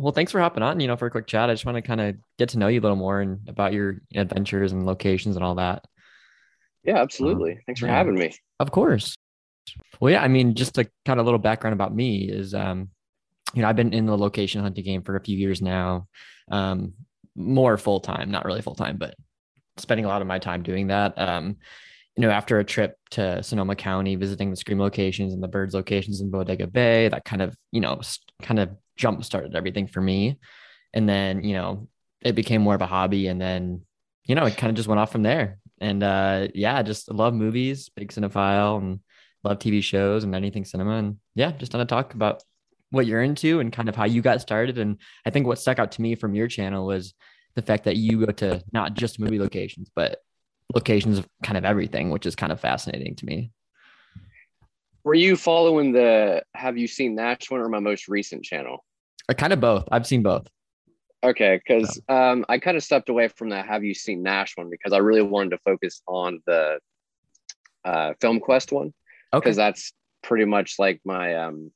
Well, thanks for hopping on, you know, for a quick chat. I just want to kind of get to know you a little more and about your adventures and locations and all that. Yeah, absolutely. Um, thanks for yeah. having me. Of course. Well, yeah, I mean, just a kind of little background about me is, um, you know, I've been in the location hunting game for a few years now, um, more full time, not really full time, but spending a lot of my time doing that. Um, you know, after a trip to Sonoma County, visiting the Scream locations and the Birds locations in Bodega Bay, that kind of, you know, kind of jump started everything for me. And then, you know, it became more of a hobby. And then, you know, it kind of just went off from there. And uh, yeah, just love movies, big cinephile, and love TV shows and anything cinema. And yeah, just want to talk about what you're into and kind of how you got started. And I think what stuck out to me from your channel was the fact that you go to not just movie locations, but locations of kind of everything, which is kind of fascinating to me. Were you following the Have You Seen Nash one or my most recent channel? I kind of both. I've seen both. Okay, because um, I kind of stepped away from the Have You Seen Nash one because I really wanted to focus on the uh, Film Quest one because okay. that's pretty much like my um,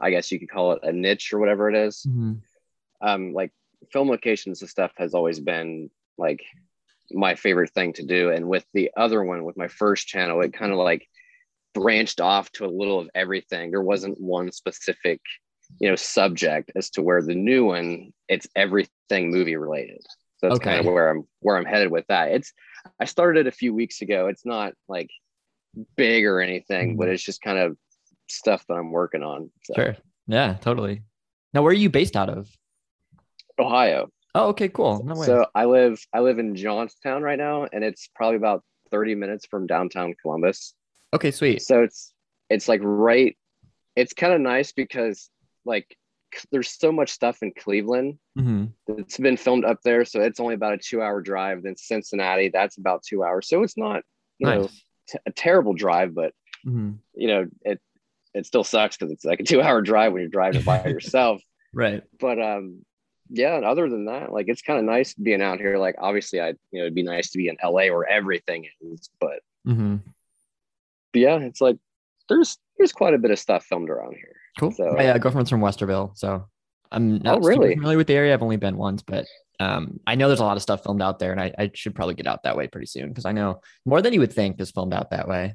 I guess you could call it a niche or whatever it is. Mm-hmm. Um, like film locations and stuff has always been like my favorite thing to do. And with the other one, with my first channel, it kind of like branched off to a little of everything. There wasn't one specific, you know, subject as to where the new one, it's everything movie related. So that's okay. kind of where I'm where I'm headed with that. It's I started it a few weeks ago. It's not like big or anything, mm-hmm. but it's just kind of stuff that I'm working on. So. Sure. Yeah, totally. Now, where are you based out of? Ohio. Oh, okay, cool. No so I live I live in Johnstown right now, and it's probably about 30 minutes from downtown Columbus. Okay, sweet. So it's it's like right. It's kind of nice because like there's so much stuff in Cleveland mm-hmm. that's been filmed up there, so it's only about a two hour drive. Then Cincinnati, that's about two hours. So it's not you nice. know t- a terrible drive, but mm-hmm. you know it it still sucks because it's like a two hour drive when you're driving by yourself. right. But um, yeah. And other than that, like it's kind of nice being out here. Like obviously, I you know it'd be nice to be in LA where everything is, but, mm-hmm. but yeah, it's like there's there's quite a bit of stuff filmed around here. Cool. So, my uh, girlfriend's from Westerville, so I'm not oh, really familiar with the area. I've only been once, but um, I know there's a lot of stuff filmed out there, and I, I should probably get out that way pretty soon because I know more than you would think is filmed out that way.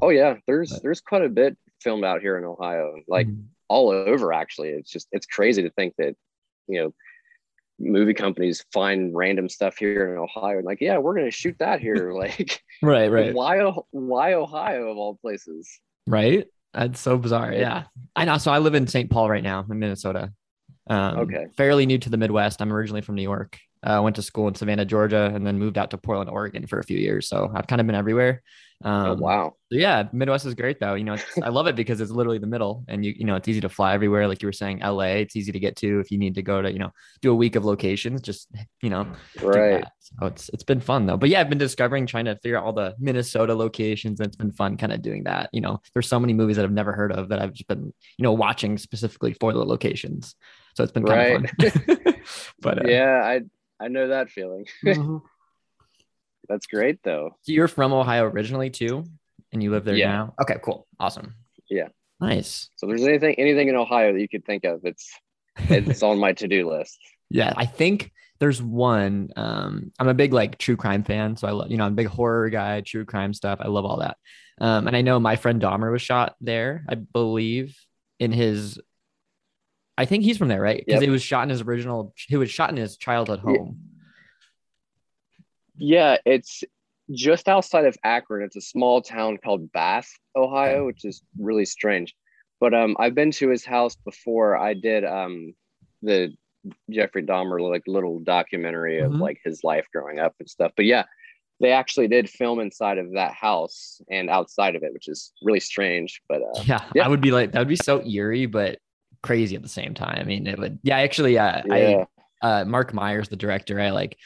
Oh yeah, there's but, there's quite a bit filmed out here in Ohio, like mm-hmm. All over. Actually, it's just it's crazy to think that you know movie companies find random stuff here in Ohio and like, yeah, we're gonna shoot that here. like, right, right. Why, why Ohio of all places? Right. That's so bizarre. Yeah, I know. So I live in St. Paul right now in Minnesota. Um, okay. Fairly new to the Midwest. I'm originally from New York. I uh, went to school in Savannah, Georgia, and then moved out to Portland, Oregon for a few years. So I've kind of been everywhere. Oh, um, oh, wow. Yeah, Midwest is great though. You know, I love it because it's literally the middle, and you you know it's easy to fly everywhere. Like you were saying, LA, it's easy to get to if you need to go to you know do a week of locations. Just you know, right. So it's it's been fun though. But yeah, I've been discovering trying to figure out all the Minnesota locations. And it's been fun kind of doing that. You know, there's so many movies that I've never heard of that I've just been you know watching specifically for the locations. So it's been kind right. of fun. but uh, yeah, I I know that feeling. Mm-hmm. That's great though. So you're from Ohio originally too, and you live there yeah. now. Okay, cool, awesome. Yeah, nice. So there's anything anything in Ohio that you could think of, it's it's on my to do list. Yeah, I think there's one. Um, I'm a big like true crime fan, so I love you know I'm a big horror guy, true crime stuff. I love all that. Um, and I know my friend Dahmer was shot there, I believe, in his. I think he's from there, right? Because yep. he was shot in his original. He was shot in his childhood home. Yeah yeah, it's just outside of Akron. It's a small town called Bath, Ohio, which is really strange. But um, I've been to his house before. I did um, the Jeffrey Dahmer like little documentary of mm-hmm. like his life growing up and stuff. But yeah, they actually did film inside of that house and outside of it, which is really strange. But uh, yeah, yeah, I would be like that would be so eerie, but crazy at the same time. I mean, it would. Yeah, actually, uh, yeah. I uh, Marc Meyers, the director, I like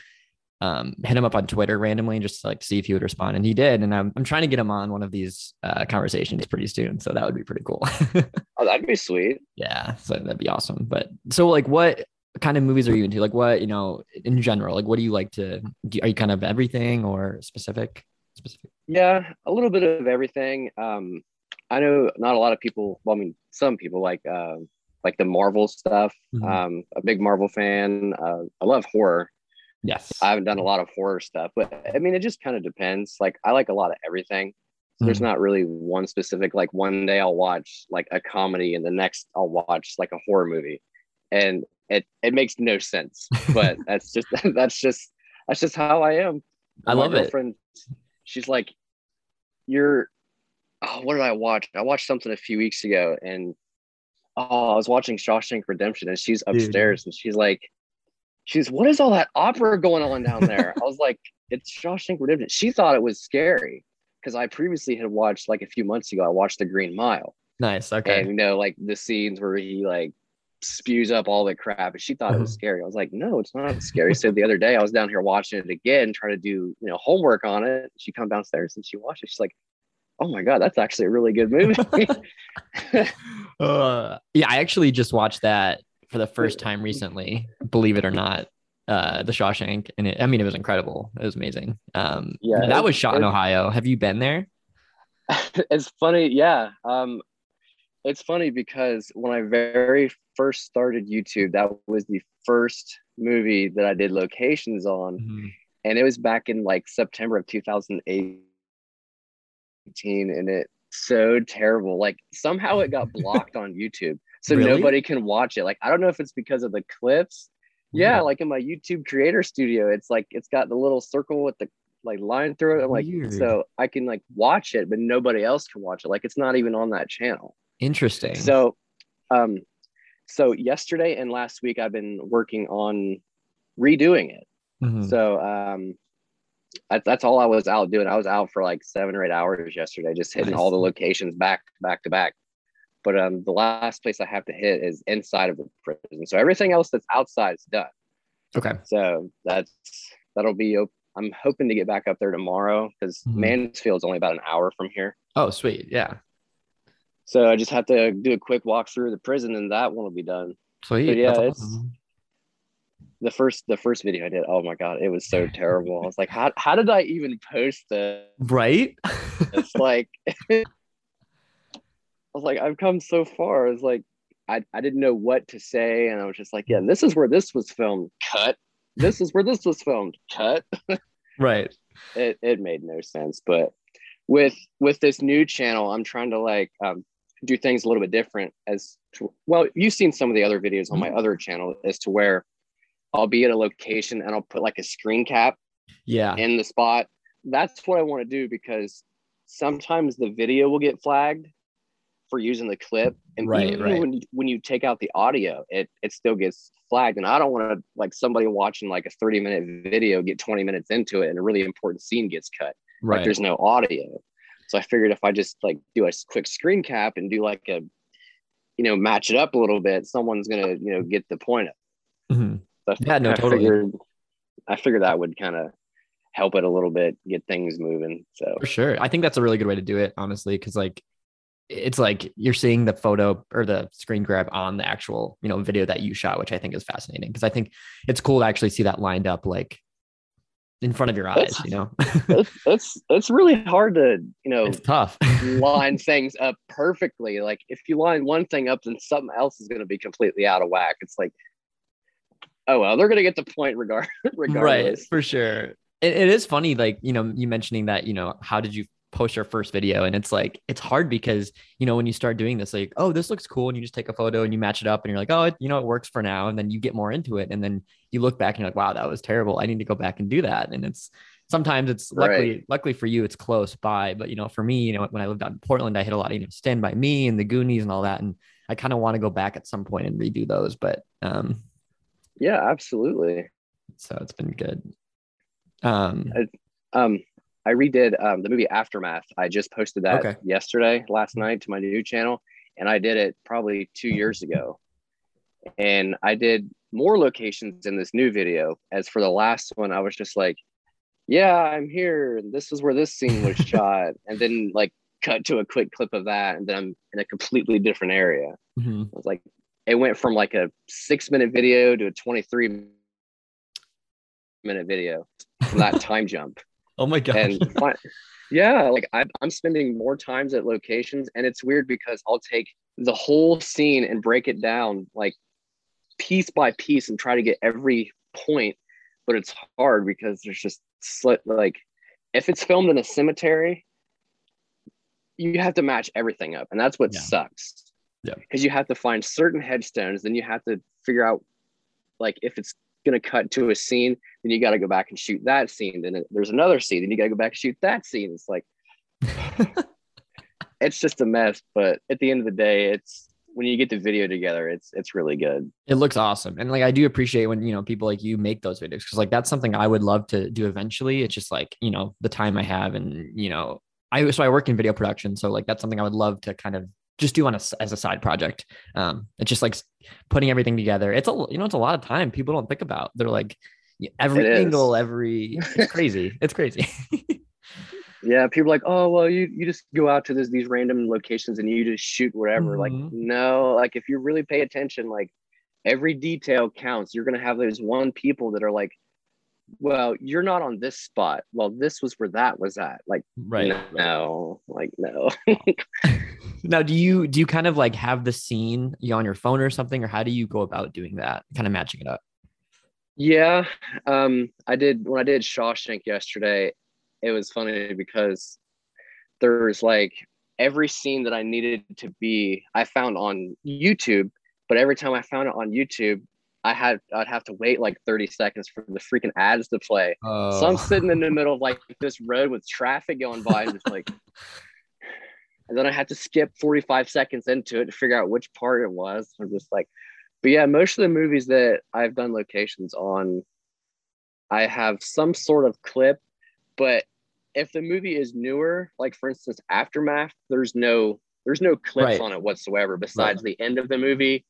um, hit him up on Twitter randomly and just to, like see if he would respond, and he did. And I'm I'm trying to get him on one of these uh, conversations pretty soon, so that would be pretty cool. oh, that'd be sweet. Yeah, so that'd be awesome. But so like, what kind of movies are you into? Like, what you know in general? Like, what do you like to? Do, are you kind of everything or specific? Specific? Yeah, a little bit of everything. Um, I know not a lot of people. Well, I mean, some people like uh, like the Marvel stuff. Mm-hmm. Um, a big Marvel fan. Uh, I love horror. Yes. I haven't done a lot of horror stuff, but I mean, it just kind of depends. Like, I like a lot of everything. So mm-hmm. There's not really one specific, like, one day I'll watch like a comedy and the next I'll watch like a horror movie. And it, it makes no sense, but that's just, that's just, that's just how I am. I love it. She's like, you're, oh, what did I watch? I watched something a few weeks ago and oh, I was watching Shawshank Redemption and she's upstairs Dude. and she's like, she's, what is all that opera going on down there? I was like, it's Shawshank Redemption. She thought it was scary because I previously had watched like a few months ago, I watched The Green Mile. Nice. Okay. And you know, like the scenes where he like spews up all the crap and she thought it was uh-huh. scary. I was like, no, it's not scary. so the other day I was down here watching it again, trying to do, you know, homework on it. She come downstairs and she watched it. She's like, oh my god that's actually a really good movie uh, yeah i actually just watched that for the first time recently believe it or not. Uh the shawshank and it, i mean it was incredible. It was amazing. Um yeah that was shot in ohio. Have you been there? It's funny yeah um it's funny because when i very first started youtube that was the first movie that i did locations on mm-hmm. and it was back in like september of 2018, and it's so terrible. Like somehow it got blocked on YouTube. So really? nobody can watch it. Like I don't know if it's because of the clips. Yeah, like in my YouTube creator studio, it's like it's got the little circle with the like line through it. I'm like, Weird. so I can like watch it, but nobody else can watch it. Like it's not even on that channel. Interesting. So um so yesterday and last week I've been working on redoing it. Mm-hmm. So um that's all I was out doing. I was out for like seven or eight hours yesterday, just hitting nice. all the locations back back to back. But um, the last place I have to hit is inside of the prison. So everything else that's outside is done. Okay. So that's that'll be. I'm hoping to get back up there tomorrow because mm-hmm. Mansfield's only about an hour from here. Oh, sweet. Yeah. So I just have to do a quick walk through the prison, and that one will be done. Sweet. But yeah, that's it's awesome the first the first video I did, oh my god, it was so terrible. I was like, how how did I even post this? Right? it's like I was like, I've come so far. It's like I, I didn't know what to say, and I was just like, yeah, this is where this was filmed. Cut. This is where this was filmed. Cut. right. It it made no sense, but with with this new channel, I'm trying to like um, do things a little bit different. As to, well, you've seen some of the other videos on my mm-hmm. other channel as to where I'll be at a location and I'll put like a screen cap yeah in the spot. That's what I want to do because sometimes the video will get flagged for using the clip. And right, even right. when when you take out the audio, it it still gets flagged. And I don't want to like somebody watching like a 30 minute video get 20 minutes into it and a really important scene gets cut. Right. Like there's no audio. So I figured if I just like do a quick screen cap and do like a, you know, match it up a little bit, someone's gonna, you know, get the point of it. Mm-hmm. So yeah, no, I totally. Figured, I figured that would kind of help it a little bit, get things moving. So for sure, I think that's a really good way to do it, honestly, because like it's like you're seeing the photo or the screen grab on the actual you know video that you shot, which I think is fascinating because I think it's cool to actually see that lined up like in front of your eyes. You know, it's, it's it's really hard to you know it's tough line things up perfectly. Like if you line one thing up, then something else is going to be completely out of whack. It's like oh well, they're gonna get the point regard regardless. Right, for sure. It, it is funny, like you know, you mentioning that, you know, how did you post your first video? And it's like it's hard because you know when you start doing this, like, oh, this looks cool, and you just take a photo and you match it up, and you're like, oh, it, you know, it works for now, and then you get more into it, and then you look back and you're like, wow, that was terrible. I need to go back and do that, and it's sometimes it's luckily right. luckily for you it's close by but you know for me you know when i lived out in portland i hit a lot of you know stand by me and the goonies and all that and i kind of want to go back at some point and redo those but um yeah, absolutely. So it's been good. Um, I, um, I redid um, the movie Aftermath. I just posted that okay. yesterday, last night to my new channel, and I did it probably two years ago. And I did more locations in this new video. As for the last one, I was just like, "Yeah, I'm here, and this is where this scene was shot," and then like cut to a quick clip of that, and then I'm in a completely different area. Mm-hmm. I was like, it went from like a six minute video to a 23 minute video from that time jump. Oh my god! And yeah, like I, I'm spending more times at locations, and it's weird because I'll take the whole scene and break it down like piece by piece and try to get every point but it's hard because there's just like if it's filmed in a cemetery you have to match everything up and that's what yeah. sucks yeah because you have to find certain headstones then you have to figure out like if it's going to cut to a scene then you got to go back and shoot that scene then there's another scene then you got to go back and shoot that scene it's like it's just a mess but at the end of the day it's when you get the video together, it's it's really good. It looks awesome, and like I do appreciate when you know people like you make those videos because like that's something I would love to do eventually. It's just like you know the time I have, and you know I so I work in video production, so like that's something I would love to kind of just do on a as a side project. Um, it's just like putting everything together. It's a you know it's a lot of time people don't think about. They're like every angle, every it's crazy. it's crazy. Yeah, people like, oh well, you you just go out to this these random locations and you just shoot whatever. Mm-hmm. Like, no, like if you really pay attention, like every detail counts. You're gonna have those one people that are like, well, you're not on this spot. Well, this was where that was at. Like, right? No, like no. now, do you do you kind of like have the scene you on your phone or something, or how do you go about doing that? Kind of matching it up. Yeah, um, I did when I did Shawshank yesterday it was funny because there's like every scene that I needed to be, I found on YouTube. But every time I found it on YouTube, I had I'd have to wait like 30 seconds for the freaking ads to play. Oh. So I'm oh. sitting in the middle of like this road with traffic going by and just like and then I had to skip 45 seconds into it to figure out which part it was. I'm just like, but yeah, most of the movies that I've done locations on, I have some sort of clip, but if the movie is newer, like for instance Aftermath, there's no there's no clips right. on it whatsoever besides right. the end of the movie,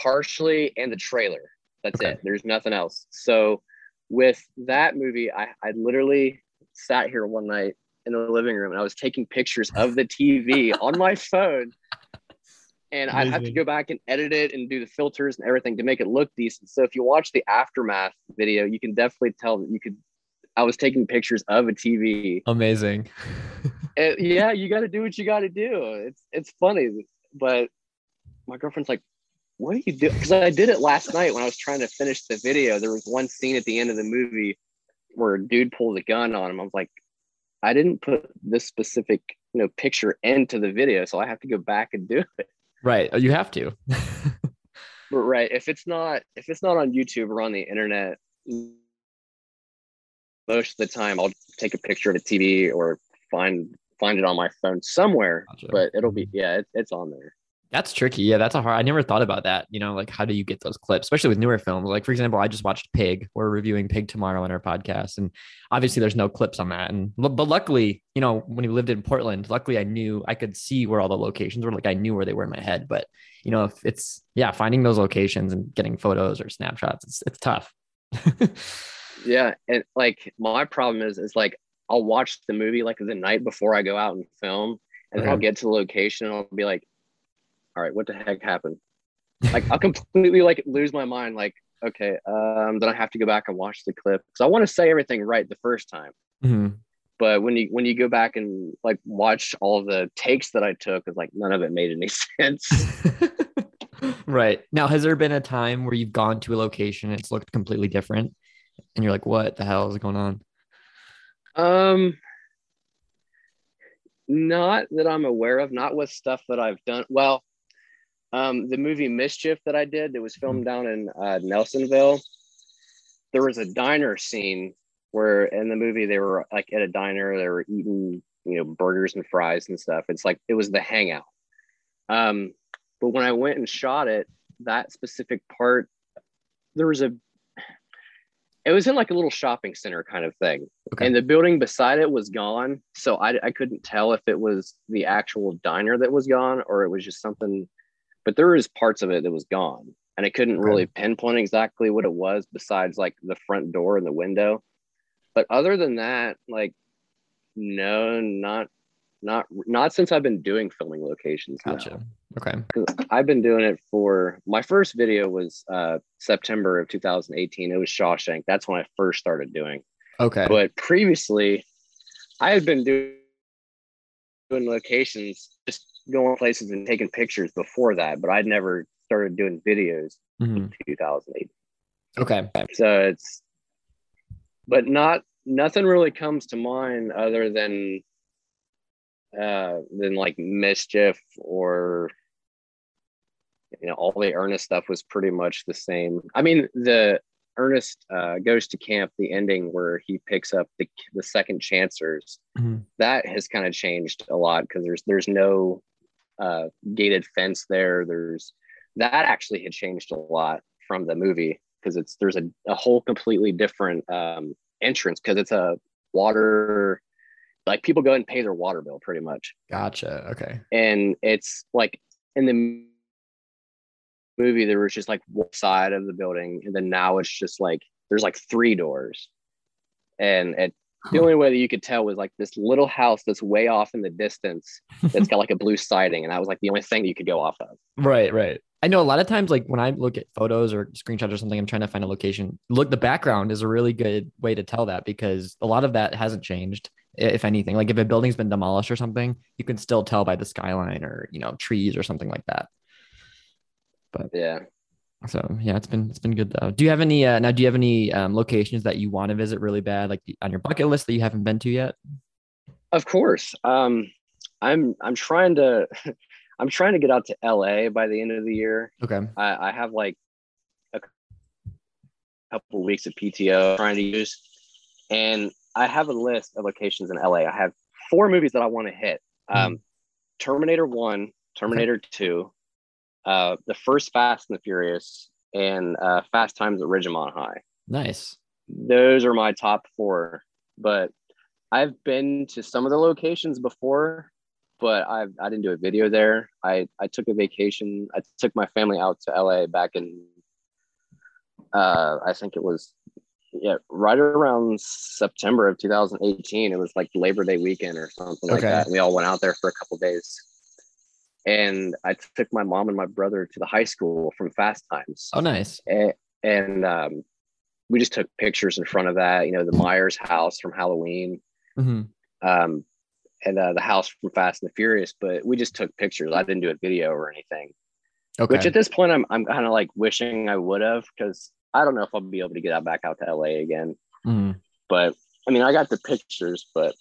partially and the trailer. That's okay. it. There's nothing else. So with that movie, I, I literally sat here one night in the living room and I was taking pictures of the TV on my phone. And I'd have to go back and edit it and do the filters and everything to make it look decent. So if you watch the aftermath video, you can definitely tell that you could I was taking pictures of a TV. Amazing. and, yeah, you got to do what you got to do. It's it's funny, but my girlfriend's like, "What are you doing? Because I did it last night when I was trying to finish the video. There was one scene at the end of the movie where a dude pulls a gun on him. I was like, I didn't put this specific you know picture into the video, so I have to go back and do it. Right, you have to. right, if it's not if it's not on YouTube or on the internet, most of the time I'll take a picture of a TV or find find it on my phone somewhere, gotcha. but it'll be mm-hmm. yeah, it, it's on there. That's tricky. Yeah, that's a hard. I never thought about that. You know, like how do you get those clips, especially with newer films? Like for example, I just watched Pig. We're reviewing Pig tomorrow on our podcast, and obviously there's no clips on that. And but luckily, you know, when we lived in Portland, luckily I knew I could see where all the locations were. Like I knew where they were in my head. But you know, if it's yeah, finding those locations and getting photos or snapshots, it's it's tough. yeah and like my problem is is like i'll watch the movie like the night before i go out and film and then i'll get to the location and i'll be like all right what the heck happened like i'll completely like lose my mind like okay um then i have to go back and watch the clip because i want to say everything right the first time mm-hmm. but when you when you go back and like watch all the takes that i took it's like none of it made any sense right now has there been a time where you've gone to a location and it's looked completely different and you're like, what the hell is going on? Um, not that I'm aware of, not with stuff that I've done. Well, um, the movie Mischief that I did that was filmed down in uh, Nelsonville, there was a diner scene where in the movie they were like at a diner, they were eating, you know, burgers and fries and stuff. It's like it was the hangout. Um, but when I went and shot it, that specific part, there was a it was in like a little shopping center kind of thing okay. and the building beside it was gone so I, I couldn't tell if it was the actual diner that was gone or it was just something but there was parts of it that was gone and i couldn't really pinpoint exactly what it was besides like the front door and the window but other than that like no not not not since I've been doing filming locations. Gotcha. Now. Okay. I've been doing it for my first video was uh, September of 2018. It was Shawshank. That's when I first started doing. Okay. But previously, I had been doing doing locations just going places and taking pictures before that, but I'd never started doing videos mm-hmm. in 2008. Okay. So it's, but not, nothing really comes to mind other than, uh, than like mischief or, you know, all the Ernest stuff was pretty much the same. I mean, the Ernest uh, goes to camp, the ending where he picks up the the second chancers, mm-hmm. that has kind of changed a lot because there's there's no uh, gated fence there. There's that actually had changed a lot from the movie because it's there's a, a whole completely different um, entrance because it's a water like people go and pay their water bill pretty much. Gotcha. Okay. And it's like in the movie there was just like one side of the building and then now it's just like there's like three doors and it the only way that you could tell was like this little house that's way off in the distance that's got like a blue siding and that was like the only thing you could go off of. Right right. I know a lot of times like when i look at photos or screenshots or something i'm trying to find a location. Look the background is a really good way to tell that because a lot of that hasn't changed if anything. Like if a building's been demolished or something you can still tell by the skyline or you know trees or something like that. But yeah. So yeah, it's been it's been good though. Do you have any uh, now? Do you have any um, locations that you want to visit really bad, like on your bucket list that you haven't been to yet? Of course. Um, I'm I'm trying to I'm trying to get out to LA by the end of the year. Okay. I, I have like a couple weeks of PTO trying to use, and I have a list of locations in LA. I have four movies that I want to hit. Um, mm. Terminator One, Terminator okay. Two, uh, the first Fast and the Furious, and uh, Fast Times at Ridgemont High. Nice. Those are my top four. But I've been to some of the locations before, but I I didn't do a video there. I I took a vacation. I took my family out to LA back in. Uh, I think it was yeah, right around September of 2018. It was like Labor Day weekend or something okay. like that. We all went out there for a couple days and I took my mom and my brother to the high school from Fast Times. Oh, nice. And, and um, we just took pictures in front of that, you know, the Myers house from Halloween, mm-hmm. um, and uh, the house from Fast and the Furious. But we just took pictures. I didn't do a video or anything. Okay. Which at this point, I'm I'm kind of like wishing I would have because I don't know if I'll be able to get out back out to LA again. Mm-hmm. But I mean, I got the pictures, but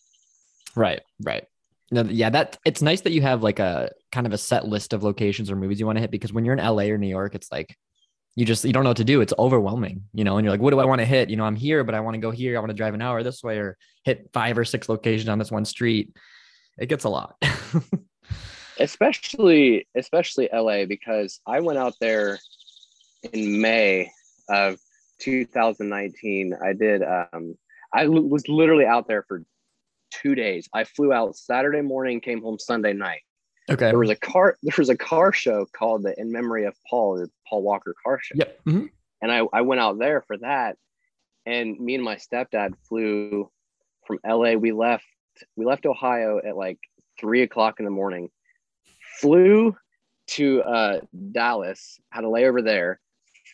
right, right. No, yeah, that it's nice that you have like a kind of a set list of locations or movies you want to hit because when you're in LA or New York, it's like you just you don't know what to do. It's overwhelming, you know, and you're like, what do I want to hit? You know, I'm here, but I want to go here. I want to drive an hour this way or hit five or six locations on this one street. It gets a lot. especially especially LA because I went out there in May of 2019. I did um I was literally out there for two days. I flew out Saturday morning, came home Sunday night. Okay. There was a car. There was a car show called the In Memory of Paul, the Paul Walker Car Show. Yep. Mm-hmm. And I I went out there for that, and me and my stepdad flew from LA. We left we left Ohio at like three o'clock in the morning. Flew to uh, Dallas, had a layover there,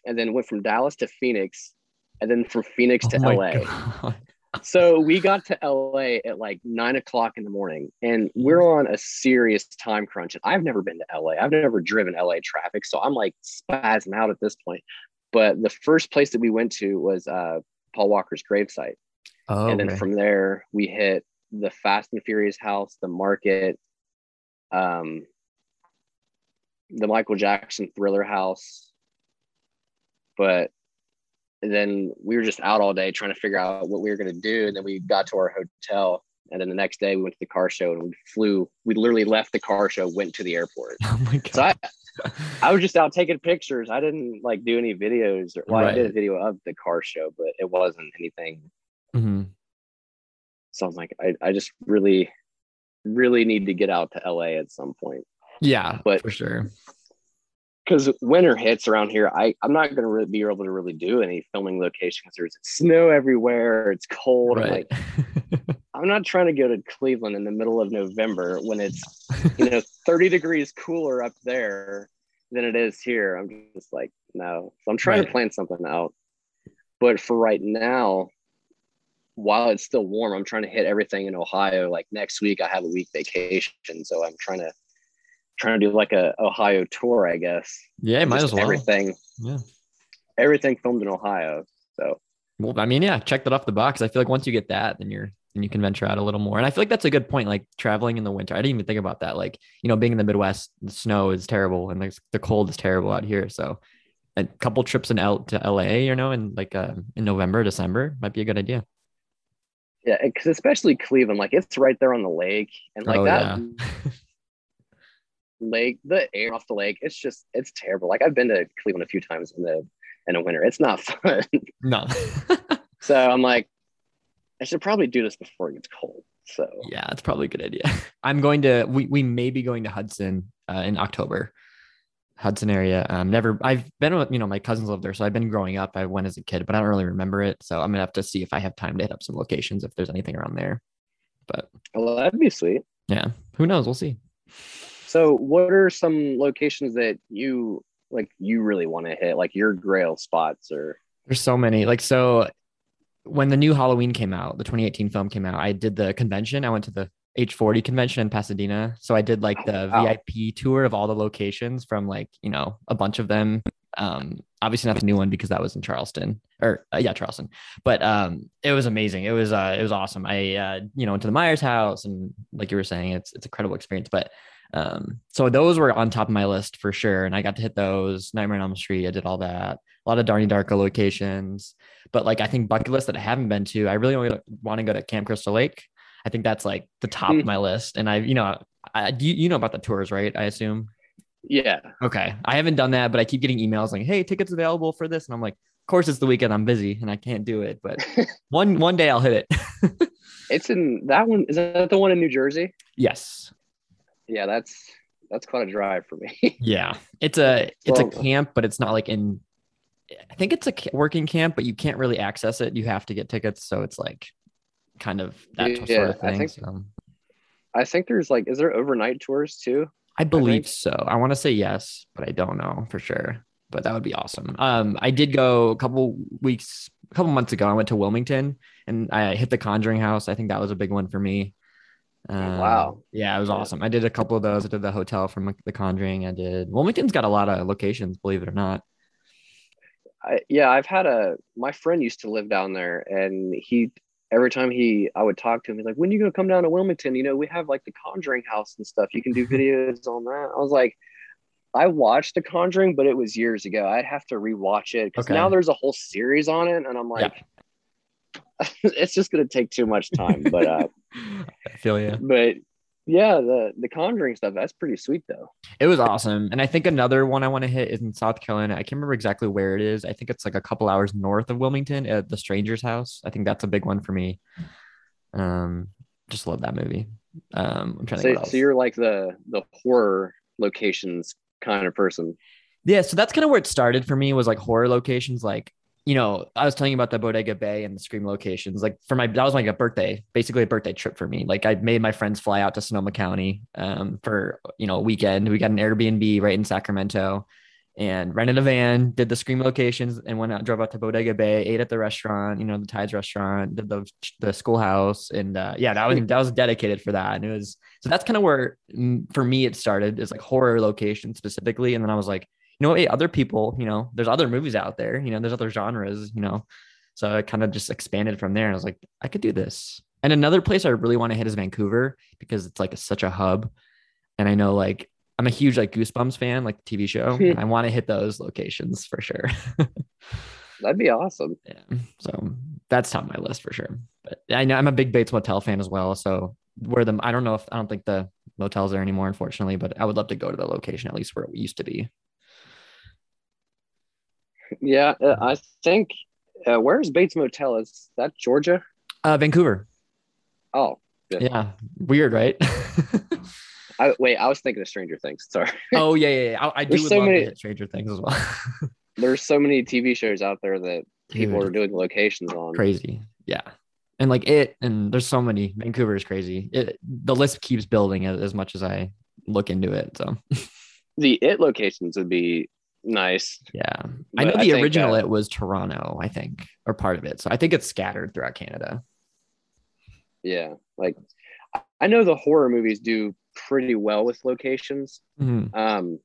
and then went from Dallas to Phoenix, and then from Phoenix oh to LA. God so we got to LA at like nine o'clock in the morning, and we're on a serious time crunch. And I've never been to LA. I've never driven LA traffic, so I'm like spazzing out at this point. But the first place that we went to was uh, Paul Walker's gravesite, oh, and then okay. from there we hit the Fast and Furious house, the market, um, the Michael Jackson Thriller house. But then we were just out all day trying to figure out what we were going to do. And then we got to our hotel. And then the next day we went to the car show and we flew. We literally left the car show, went to the airport. Oh my God. So I, I was just out taking pictures. I didn't like do any videos. Or, well, right. I did a video of the car show, but it wasn't anything. Mm-hmm. So I was like, I, I just really, really need to get out to LA at some point. Yeah, but for sure because winter hits around here, I I'm not going to really be able to really do any filming locations. There's snow everywhere. It's cold. Right. I'm like, I'm not trying to go to Cleveland in the middle of November when it's you know 30 degrees cooler up there than it is here. I'm just like no. So I'm trying right. to plan something out. But for right now, while it's still warm, I'm trying to hit everything in Ohio. Like next week, I have a week vacation, so I'm trying to trying to do like a Ohio tour, I guess. Yeah, might as well. Everything. Yeah. Everything filmed in Ohio. So. Well, I mean, yeah, check that off the box. I feel like once you get that, then you're then you can venture out a little more. And I feel like that's a good point. Like traveling in the winter, I didn't even think about that. Like you know, being in the Midwest, the snow is terrible and the, the cold is terrible out here. So a couple trips in out to LA, you know, in like uh, in November, December might be a good idea. Yeah, because especially Cleveland, like it's right there on the lake, and like oh, that yeah. lake, the air off the lake, it's just it's terrible. Like I've been to Cleveland a few times in the in the winter. It's not fun. No. so I'm like, I should probably do this before it gets cold. So yeah, it's probably a good idea. I'm going to we we may be going to Hudson uh, in October. Hudson area. Um, never, I've been with, you know, my cousins live there. So I've been growing up. I went as a kid, but I don't really remember it. So I'm gonna have to see if I have time to hit up some locations if there's anything around there. But well, that'd be sweet. Yeah. Who knows? We'll see. So what are some locations that you like you really want to hit, like your grail spots or there's so many. Like so when the new Halloween came out, the 2018 film came out, I did the convention. I went to the H40 convention in Pasadena. So I did like the wow. VIP tour of all the locations from like, you know, a bunch of them. Um, obviously not the new one because that was in Charleston or uh, yeah, Charleston, but um, it was amazing. It was, uh, it was awesome. I, uh, you know, went to the Myers house and like you were saying, it's, it's a incredible experience, but um, so those were on top of my list for sure. And I got to hit those Nightmare on Elm Street. I did all that, a lot of Donnie Darko locations, but like, I think bucket list that I haven't been to, I really only want to go to Camp Crystal Lake. I think that's like the top of hmm. my list. And I, you know, I, you, you know about the tours, right? I assume. Yeah. Okay. I haven't done that, but I keep getting emails like, "Hey, tickets available for this," and I'm like, "Of course, it's the weekend. I'm busy and I can't do it, but one one day I'll hit it." it's in that one. Is that the one in New Jersey? Yes. Yeah, that's that's quite a drive for me. yeah, it's a it's a camp, but it's not like in. I think it's a working camp, but you can't really access it. You have to get tickets, so it's like kind of that yeah, sort of thing. I think, so. I think there's like, is there overnight tours too? I believe I so. I want to say yes, but I don't know for sure. But that would be awesome. Um, I did go a couple weeks, a couple months ago. I went to Wilmington and I hit the Conjuring House. I think that was a big one for me. Oh, um, wow. Yeah, it was awesome. I did a couple of those. I did the hotel from The Conjuring. I did Wilmington's got a lot of locations, believe it or not. I, yeah, I've had a my friend used to live down there, and he every time he I would talk to him, he's like, when are you gonna come down to Wilmington? You know, we have like the Conjuring house and stuff. You can do videos on that. I was like, I watched The Conjuring, but it was years ago. I'd have to rewatch it because okay. now there's a whole series on it, and I'm like, yeah. it's just gonna take too much time. But uh, I feel you. But yeah, the the Conjuring stuff that's pretty sweet though. It was awesome, and I think another one I want to hit is in South Carolina. I can't remember exactly where it is. I think it's like a couple hours north of Wilmington at the Stranger's House. I think that's a big one for me. Um, just love that movie. Um, I'm trying so, to. So you're like the the horror locations kind of person. Yeah, so that's kind of where it started for me. Was like horror locations, like you know, I was telling you about the Bodega Bay and the Scream locations. Like for my, that was like a birthday, basically a birthday trip for me. Like I made my friends fly out to Sonoma County um, for, you know, a weekend. We got an Airbnb right in Sacramento and rented a van, did the Scream locations and went out, drove out to Bodega Bay, ate at the restaurant, you know, the Tides restaurant, did the, the schoolhouse. And uh, yeah, that was, that was dedicated for that. And it was, so that's kind of where mm, for me it started is like horror location specifically. And then I was like, you know, hey, other people, you know, there's other movies out there, you know, there's other genres, you know. So I kind of just expanded from there and I was like, I could do this. And another place I really want to hit is Vancouver because it's like a, such a hub. And I know like I'm a huge like Goosebumps fan, like the TV show. I want to hit those locations for sure. That'd be awesome. Yeah. So that's top of my list for sure. But I know I'm a big Bates Motel fan as well. So where the I don't know if I don't think the motel's there anymore, unfortunately, but I would love to go to the location at least where it used to be. Yeah, uh, I think uh, where's Bates Motel? Is that Georgia? Uh, Vancouver. Oh, good. yeah. Weird, right? I, wait, I was thinking of Stranger Things. Sorry. Oh yeah, yeah. yeah. I, I do so many Stranger Things as well. there's so many TV shows out there that people Dude. are doing locations on. Crazy, yeah. And like it, and there's so many. Vancouver is crazy. It, the list keeps building as, as much as I look into it. So the it locations would be nice. Yeah. But I know the I original uh, it was Toronto, I think, or part of it. So I think it's scattered throughout Canada. Yeah. Like I know the horror movies do pretty well with locations. Mhm. Um,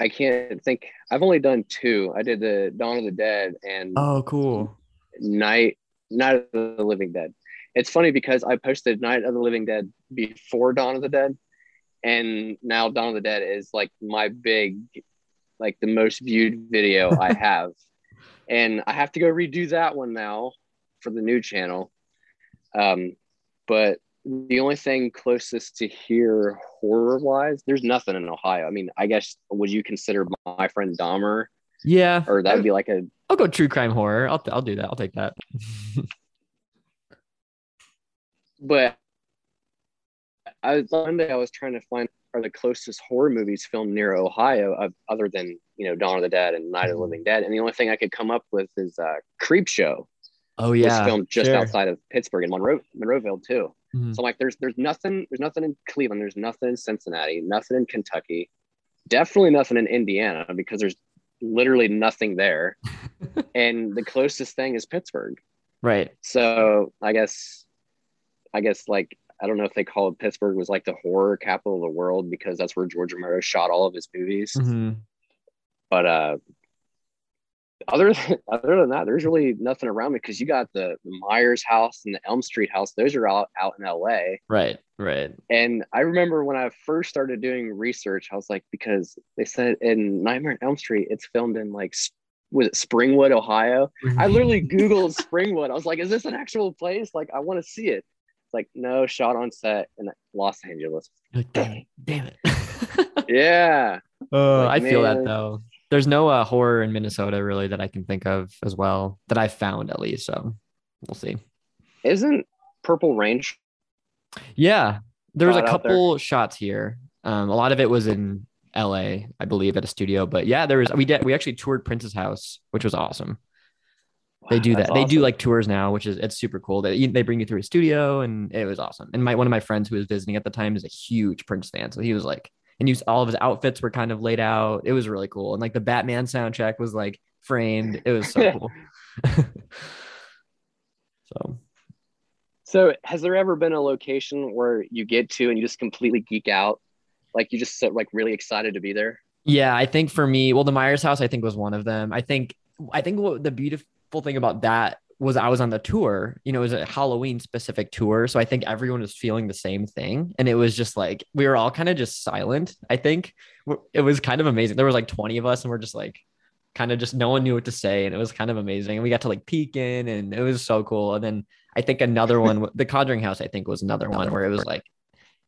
I can't think. I've only done two. I did the Dawn of the Dead and Oh, cool. Night Night of the Living Dead. It's funny because I posted Night of the Living Dead before Dawn of the Dead, and now Dawn of the Dead is like my big, like the most viewed video I have, and I have to go redo that one now for the new channel. Um, but the only thing closest to here horror wise, there's nothing in Ohio. I mean, I guess would you consider my friend Dahmer, Yeah. or that would be like a I'll go true crime horror. I'll I'll do that. I'll take that. but I was one day I was trying to find are the closest horror movies filmed near Ohio of, other than you know Dawn of the Dead and Night of the Living Dead, and the only thing I could come up with is uh, Creepshow Oh was yeah. filmed just sure. outside of Pittsburgh in Monroe Monroeville too. Mhm. So like, there's there's nothing there's nothing in Cleveland, there's nothing in Cincinnati, nothing in Kentucky, definitely nothing in Indiana because there's literally nothing there, and the closest thing is Pittsburgh. Right. So I guess, I guess like I don't know if they call it Pittsburgh was like the horror capital of the world because that's where George Romero shot all of his movies. Mhm. But uh, other than, other than that, there's really nothing around me because you got the, the Myers house and the Elm Street house; those are out out in L.A. Right. Right. And I remember when I first started doing research, I was like, because they said in Nightmare on Elm Street, it's filmed in like was it Springwood, Ohio? I literally Googled Springwood. I was like, is this an actual place? Like, I want to see it. It's like, no, shot on set in Los Angeles. Like, damn it. Damn it. Yeah. Oh, Like, I feel that though. There's no uh, horror in Minnesota really that I can think of as well that I found at least. So we'll see. Isn't Purple Rain? sh- Yeah, there was a Shot out there. couple shots here. Um, a lot of it was in L.A., I believe, at a studio. But yeah, there was. We did. We actually toured Prince's house, which was awesome. They do that. that's They do like tours now, which is it's super cool. They they bring you through a studio, and it was awesome. And my one of my friends who was visiting at the time is a huge Prince fan, so he was like, and used all of his outfits were kind of laid out. It was really cool, and like the Batman soundtrack was like framed. It was so cool. so So, has there ever been a location where you get to and you just completely geek out? Like, you just so, like really excited to be there? Yeah, I think for me, well, the Myers house, I think was one of them. I think, I think what the beautiful thing about that was I was on the tour, you know, it was a Halloween specific tour. So I think everyone was feeling the same thing. And it was just like, we were all kind of just silent. I think it was kind of amazing. There was like 20 of us and we're just like, kind of just no one knew what to say. And it was kind of amazing. And we got to like peek in and it was so cool. And then I think another one, the Conjuring house, I think was another one where it was like,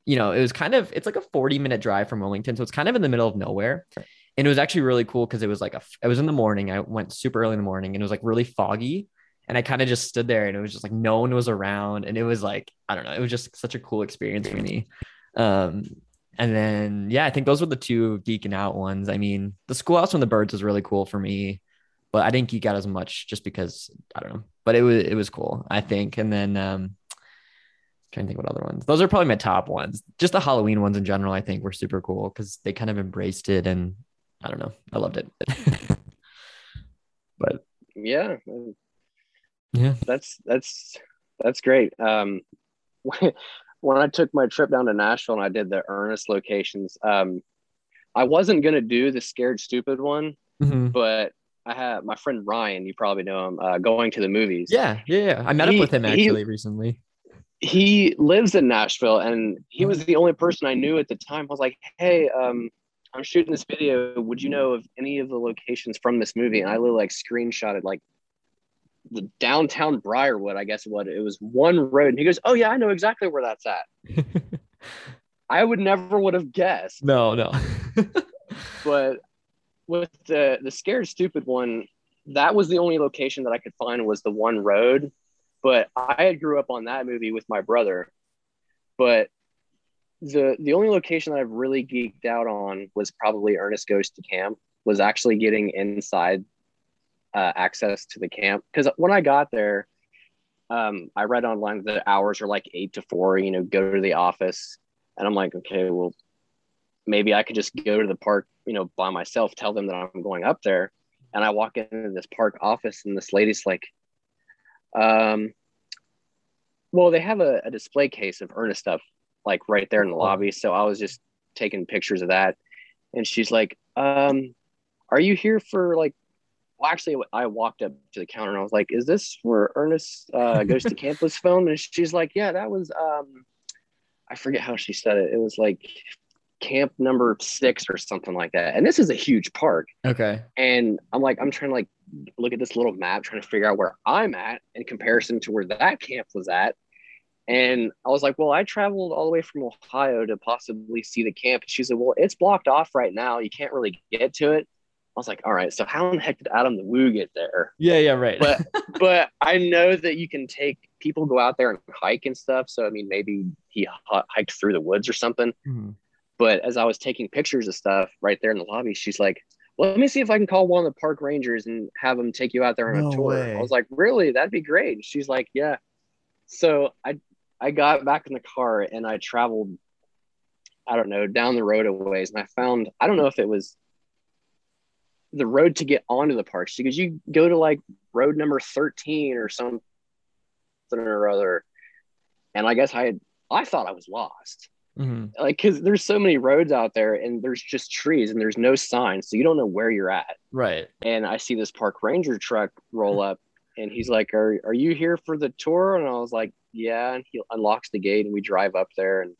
you know, it was kind of it's like a 40 minute drive from Wilmington. So it's kind of in the middle of nowhere. And it was actually really cool because it was like a it was in the morning. I went super early in the morning and it was like really foggy. And I kind of just stood there and it was just like no one was around. And it was like, I don't know, it was just such a cool experience for me. Um, and then yeah, I think those were the two geeking out ones. I mean, the schoolhouse and the birds was really cool for me, but I didn't geek out as much just because I don't know. But it was it was cool, I think. And then um trying to think what other ones. Those are probably my top ones. Just the Halloween ones in general, I think were super cool because they kind of embraced it and I don't know. I loved it. but Yeah, yeah. that's that's that's great. Um, when I took my trip down to Nashville and I did the Ernest locations, um, I wasn't gonna do the Scared Stupid one, Mhm. but I had my friend Ryan. You probably know him. Uh, going to the movies. Yeah, yeah, yeah. I met He- up with him he- actually recently. he lives in Nashville and he was the only person I knew at the time. I was like, hey, um, I'm shooting this video. Would you know of any of the locations from this movie? And I literally like screenshotted like the downtown Briarwood, I guess what it was one road. And he goes, Oh yeah, I know exactly where that's at. I would never would have guessed. no, no. But with the the scared stupid one, that was the only location that I could find was the one road. But I had grew up on that movie with my brother. But the the only location that I've really geeked out on was probably Ernest Goes to Camp. Was actually getting inside uh, access to the camp because when I got there, um, I read online that the hours are like eight to four. You know, go to the office, and I'm like, okay, well, maybe I could just go to the park, you know, by myself. Tell them that I'm going up there, and I walk into this park office, and this lady's like, um, well, they have a, a display case of Ernest stuff like right there in the lobby. So I was just taking pictures of that. And she's like, um, are you here for like well, actually, I walked up to the counter and I was like, "Is this where Ernest uh, goes to camp was filmed?" And she's like, "Yeah, that was." Um, I forget how she said it. It was like camp number six or something like that. And this is a huge park. Okay. And I'm like, I'm trying to like look at this little map, trying to figure out where I'm at in comparison to where that camp was at. And I was like, well, I traveled all the way from Ohio to possibly see the camp. And she said, well, it's blocked off right now. You can't really get to it. I was like, all right, so how in the heck did Adam the Woo get there? Yeah, yeah, right. but but I know that you can take people go out there and hike and stuff. So I mean, maybe he hiked through the woods or something. Mm-hmm. But as I was taking pictures of stuff right there in the lobby, she's like, well, let me see if I can call one of the park rangers and have them take you out there on no a tour. Way. I was like, really? That'd be great. she's like, yeah. So I I got back in the car and I traveled, I don't know, down the road a ways, and I found I don't know if it was the road to get onto the parks because you go to like road number 13 or something or other. And I guess I had, I thought I was lost. Mm-hmm. Like, cause there's so many roads out there and there's just trees and there's no signs. So you don't know where you're at. Right. And I see this park ranger truck roll up and he's like, are, are you here for the tour? And I was like, yeah. And he unlocks the gate and we drive up there and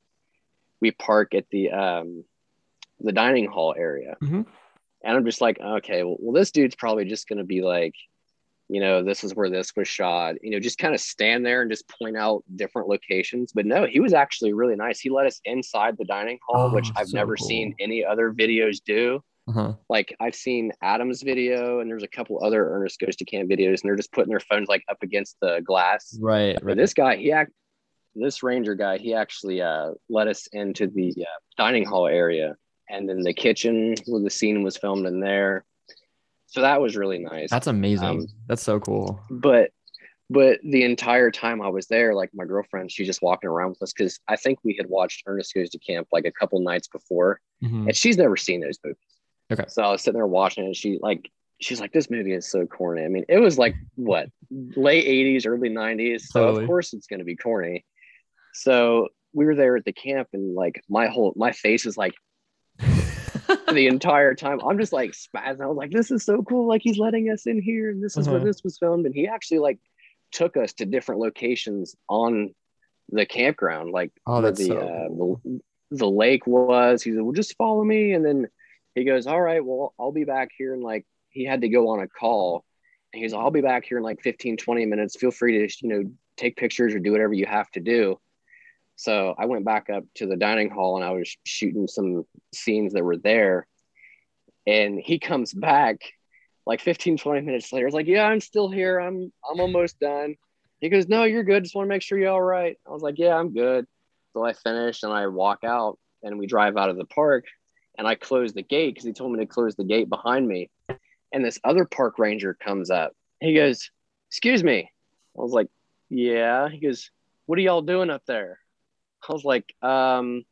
we park at the, um, the dining hall area. Mm-hmm. And I'm just like, okay, well, well this dude's probably just going to be like, you know, this is where this was shot, you know, just kind of stand there and just point out different locations. But no, he was actually really nice. He let us inside the dining hall, oh, which I've so never cool. seen any other videos do. Uh-huh. Like I've seen Adam's video, and there's a couple other Ernest Goes to Camp videos, and they're just putting their phones like up against the glass. Right. right. But this guy, he act, this ranger guy, he actually uh, let us into the uh, dining hall area, and then the kitchen where the scene was filmed in there. So that was really nice. That's amazing. Um, That's so cool. But but the entire time I was there, like my girlfriend, she just walking around with us because I think we had watched Ernest Goes to Camp like a couple nights before, mm-hmm. and she's never seen those movies. Okay. So I was sitting there watching it, and she like she's like, "This movie is so corny." I mean, it was like what late '80s, early '90s, so totally. of course it's going to be corny. So we were there at the camp, and like my whole my face is like the entire time. I'm just like spazzing. I was like, this is so cool. Like he's letting us in here, and this is uh-huh. where this was filmed. And he actually like took us to different locations on the campground, like oh, where the, so uh, the the lake was. He said, "Well, just follow me," and then he goes, "All right, well, I'll be back here." And like he had to go on a call, and he's, "I'll be back here in like 15, 20 minutes. Feel free to you know take pictures or do whatever you have to do." So I went back up to the dining hall and I was shooting some scenes that were there. And he comes back like 15, 20 minutes later. It's like, yeah, I'm still here. I'm I'm almost done. He goes, No, you're good. Just want to make sure you're all right. I was like, Yeah, I'm good. So I finish and I walk out and we drive out of the park and I close the gate because he told me to close the gate behind me. And this other park ranger comes up. He goes, Excuse me. I was like, Yeah. He goes, What are y'all doing up there? I was like, um,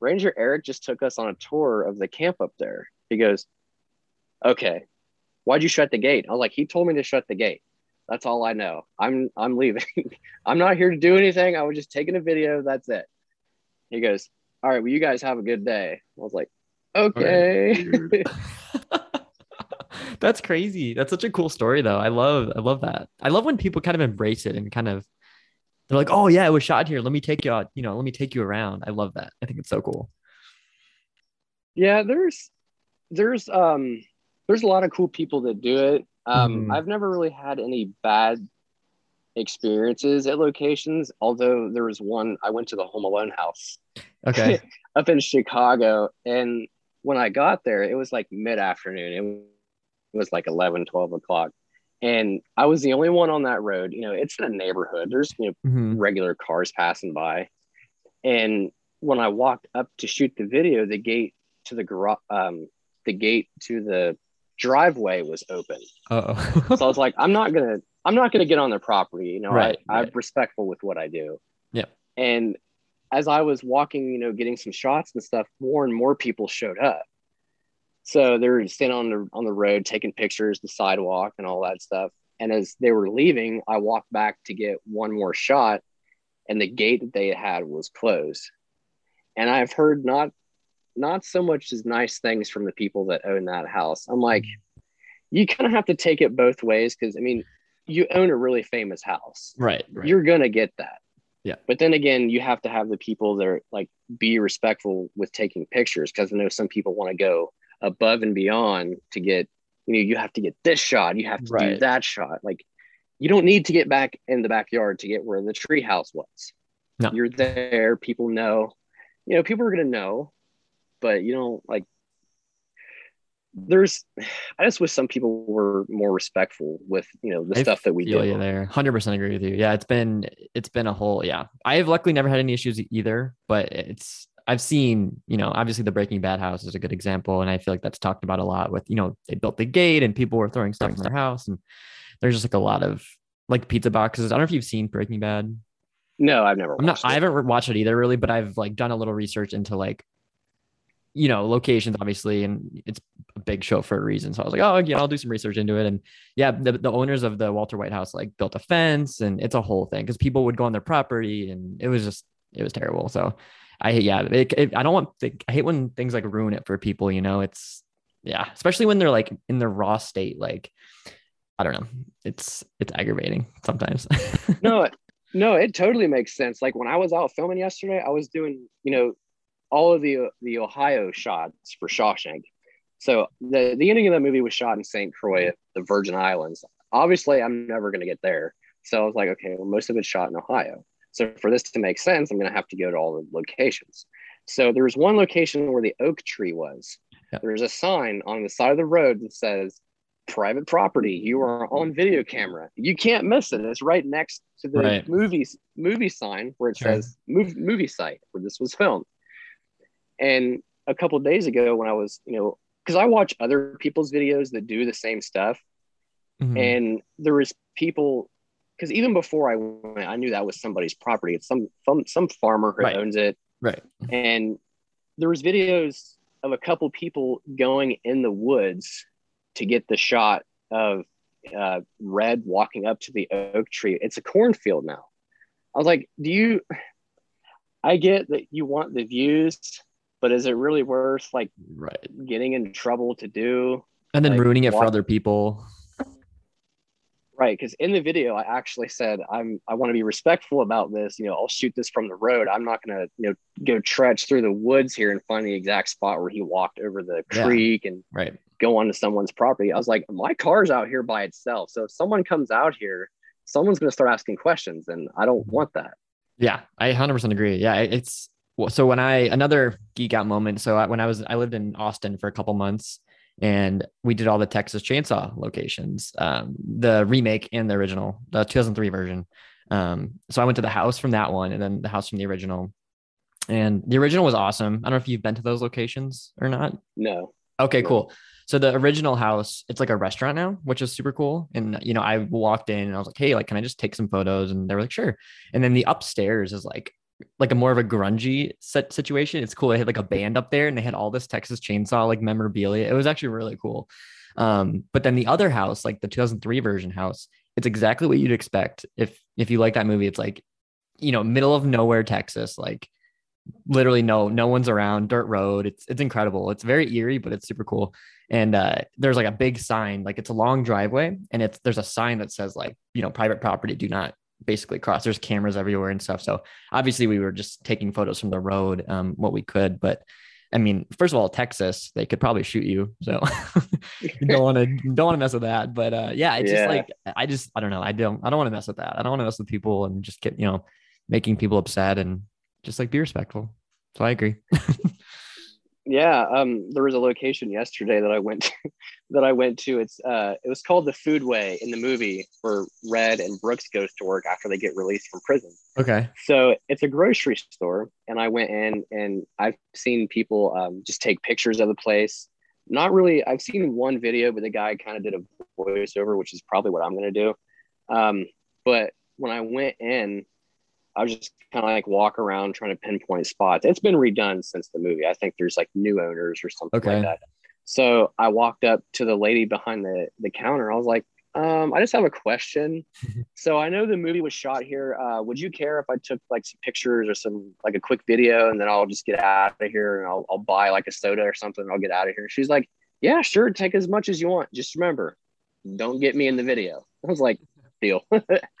Ranger Eric just took us on a tour of the camp up there. He goes, okay, why'd you shut the gate? I was like, he told me to shut the gate. That's all I know. I'm I'm leaving. I'm not here to do anything. I was just taking a video. That's it. He goes, all right, well, you guys have a good day. I was like, okay. That's crazy. That's such a cool story though. I love I love that. I love when people kind of embrace it and kind of they're like, oh yeah, it was shot here. Let me take you out. You know, let me take you around. I love that. I think it's so cool. Yeah, there's there's um there's a lot of cool people that do it. Um, mm. I've never really had any bad experiences at locations, although there was one I went to the Home Alone house. Okay. up in Chicago. And when I got there, it was like mid afternoon. It was like 11, 12 o'clock and I was the only one on that road. You know, it's in a neighborhood. There's you know mm-hmm. regular cars passing by, and when I walked up to shoot the video, the gate to the garage, um, the gate to the driveway was open. oh so I was like, I'm not gonna, I'm not gonna get on their property. You know, right, I, right. I'm respectful with what I do. Yeah. And as I was walking, you know, getting some shots and stuff, more and more people showed up. So they were standing on the on the road taking pictures, the sidewalk, and all that stuff. And as they were leaving, I walked back to get one more shot, and the gate that they had was closed. And I've heard not not so much as nice things from the people that own that house. I'm like, you kind of have to take it both ways because I mean, you own a really famous house. Right, right. You're gonna get that. Yeah. But then again, you have to have the people that are like be respectful with taking pictures because I know some people want to go above and beyond to get, you know, you have to get this shot, you have to right. do that shot. Like you don't need to get back in the backyard to get where the tree house was. No. You're there, people know, you know, people are gonna know, but you don't like there's I just wish some people were more respectful with you know the I stuff that we do. There, hundred percent agree with you. Yeah, it's been it's been a whole yeah. I have luckily never had any issues either, but it's I've seen you know obviously the Breaking Bad house is a good example, and I feel like that's talked about a lot. With you know they built the gate and people were throwing stuff in their house, and there's just like a lot of like pizza boxes. I don't know if you've seen Breaking Bad. No, I've never. I'm not. It. I haven't watched it either, really, but I've like done a little research into like you know, locations obviously, and it's a big show for a reason. So I was like, oh, yeah, I'll do some research into it. And yeah, the, the owners of the Walter White House like built a fence and it's a whole thing because people would go on their property and it was just, it was terrible. So I, yeah, it, it, I don't want, I hate when things like ruin it for people, you know, it's, yeah, especially when they're like in their raw state. Like, I don't know, it's, it's aggravating sometimes. no, no, it totally makes sense. Like when I was out filming yesterday, I was doing, you know, all of the uh, the Ohio shots for Shawshank. So the the ending of that movie was shot in St. Croix, the Virgin Islands. Obviously, I'm never going to get there. So I was like, okay, well, most of it's shot in Ohio. So for this to make sense, I'm going to have to go to all the locations. So there was one location where the oak tree was. Yeah. There's a sign on the side of the road that says private property. You are on video camera. You can't miss it. It's right next to the right. movies movie sign where it sure. says movie, movie site where this was filmed. And a couple days ago, when I was, you know, because I watch other people's videos that do the same stuff, mm-hmm. and there was people because even before I went, I knew that was somebody's property. It's some some some farmer who right. owns it, right? And there was videos of a couple people going in the woods to get the shot of uh, Red walking up to the oak tree. It's a cornfield now. I was like, do you? I get that you want the views, but is it really worth like right. getting in trouble to do and then like, ruining it for other people. Right because in the video i actually said i'm i want to be respectful about this you know i'll shoot this from the road. I'm not going to you know go trudge through the woods here and find the exact spot where he walked over the yeah. creek and right. go onto someone's property. I was like my car's out here by itself. So if someone comes out here someone's going to start asking questions and i don't mm-hmm. want that. Yeah i 100% agree. Yeah it's so when I another geek out moment. So I, when I was I lived in Austin for a couple months, and we did all the Texas Chainsaw locations, um, the remake and the original, the 2003 version. Um, so I went to the house from that one, and then the house from the original. And the original was awesome. I don't know if you've been to those locations or not. No. Okay, no. cool. So the original house, it's like a restaurant now, which is super cool. And you know, I walked in and I was like, "Hey, like, can I just take some photos?" And they were like, "Sure." And then the upstairs is like like a more of a grungy set situation. It's cool. They had like a band up there and they had all this Texas chainsaw like memorabilia. It was actually really cool. Um, but then the other house, like the 2003 version house, it's exactly what you'd expect. If if you like that movie, it's like, you know, middle of nowhere, Texas, like literally no no one's around, dirt road. It's it's incredible. It's very eerie, but it's super cool. And uh, there's like a big sign, like it's a long driveway, and it's there's a sign that says like, you know, private property, do not basically cross. There's cameras everywhere and stuff. So obviously we were just taking photos from the road, um, what we could. But I mean, first of all, Texas, they could probably shoot you. So you don't want to don't want to mess with that. But uh, yeah, it's yeah. just like I just I don't know. I don't I don't want to mess with that. I don't want to mess with people and just get you know making people upset and just like be respectful. So I agree. Yeah, um, there was a location yesterday that I went to, that I went to. It's uh, it was called the Foodway in the movie where Red and Brooks goes to work after they get released from prison. Okay. So it's a grocery store, and I went in and I've seen people um, just take pictures of the place. Not really. I've seen one video, but the guy kind of did a voiceover, which is probably what I'm going to do. Um, but when I went in, I was just kind of like walk around trying to pinpoint spots. It's been redone since the movie. I think there's like new owners or something okay. like that. So I walked up to the lady behind the, the counter. I was like, Um, I just have a question. so I know the movie was shot here. Uh, would you care if I took like some pictures or some like a quick video and then I'll just get out of here and I'll, I'll buy like a soda or something and I'll get out of here? She's like, yeah, sure. Take as much as you want. Just remember, don't get me in the video. I was like, deal.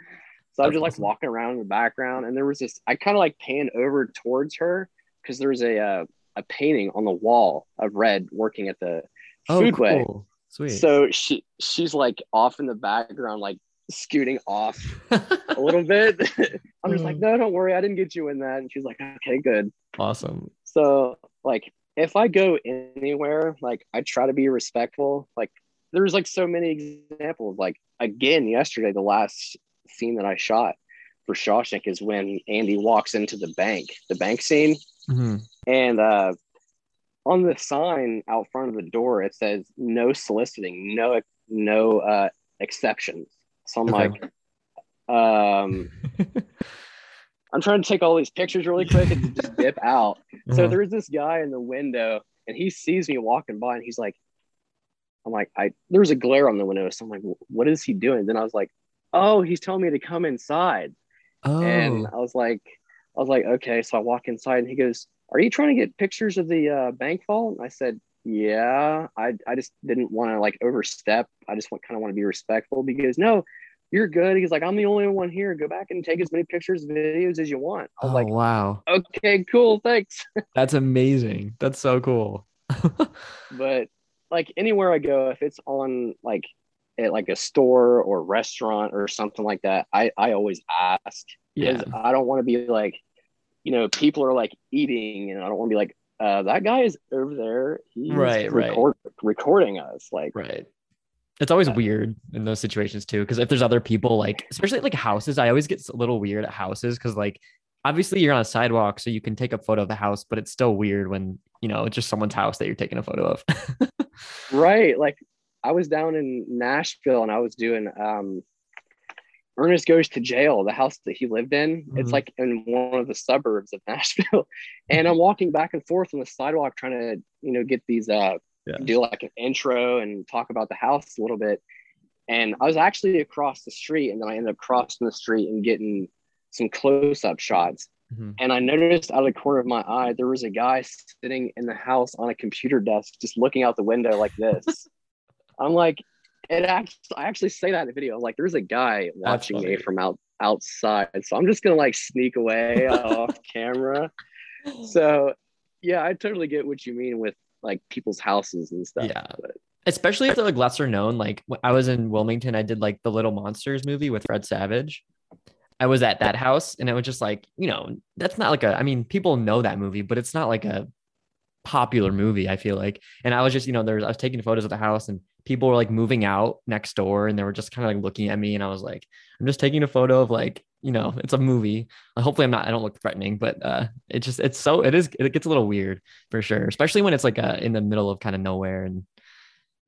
so I'm just like walking around in the background and there was this, I kind of like pan over towards her because there was a, uh, a painting on the wall of red working at the oh, foodway. Cool. Sweet. So she she's like off in the background, like scooting off a little bit. I'm just like, mm. no, don't worry, I didn't get you in that. And she's like, okay, good. Awesome. So like if I go anywhere, like I try to be respectful. Like there's like so many examples. Like again, yesterday, the last scene that I shot for Shawshank is when Andy walks into the bank, the bank scene. Mm-hmm. And uh on the sign out front of the door it says no soliciting no no uh exceptions so i'm okay. like um i'm trying to take all these pictures really quick and just dip out uh-huh. so there's this guy in the window and he sees me walking by and he's like i'm like i there's a glare on the window so i'm like what is he doing then i was like oh he's telling me to come inside oh. and i was like i was like okay so i walk inside and he goes are you trying to get pictures of the uh, bank vault? I said, yeah, I, I just didn't want to like overstep. I just want kind of want to be respectful because no, you're good. He's like, I'm the only one here. Go back and take as many pictures, videos as you want. I was oh, like, wow. Okay, cool. Thanks. That's amazing. That's so cool. but like anywhere I go, if it's on like at like a store or restaurant or something like that, I, I always ask because yeah. I don't want to be like, you know, people are like eating, and I don't want to be like, uh, that guy is over there. He's right, record- right. recording us. Like, right. It's always weird in those situations too, because if there's other people, like especially like houses, I always get a little weird at houses because like obviously you're on a sidewalk, so you can take a photo of the house, but it's still weird when you know it's just someone's house that you're taking a photo of. right. Like I was down in Nashville and I was doing um Ernest goes to jail, the house that he lived in. Mm-hmm. It's like in one of the suburbs of Nashville. and I'm walking back and forth on the sidewalk trying to, you know, get these uh yeah. do like an intro and talk about the house a little bit. And I was actually across the street and then I ended up crossing the street and getting some close-up shots. Mm-hmm. And I noticed out of the corner of my eye, there was a guy sitting in the house on a computer desk, just looking out the window like this. I'm like, it actually I actually say that in the video. Like there's a guy watching me from out outside. So I'm just gonna like sneak away off camera. So yeah, I totally get what you mean with like people's houses and stuff. Yeah. But. Especially if they're like lesser known. Like I was in Wilmington, I did like the Little Monsters movie with Fred Savage. I was at that house and it was just like, you know, that's not like a, I mean, people know that movie, but it's not like a popular movie, I feel like. And I was just, you know, there's, I was taking photos of the house and people were like moving out next door and they were just kind of like looking at me and I was like, I'm just taking a photo of like, you know, it's a movie. Hopefully I'm not, I don't look threatening, but uh it just it's so it is it gets a little weird for sure, especially when it's like uh in the middle of kind of nowhere and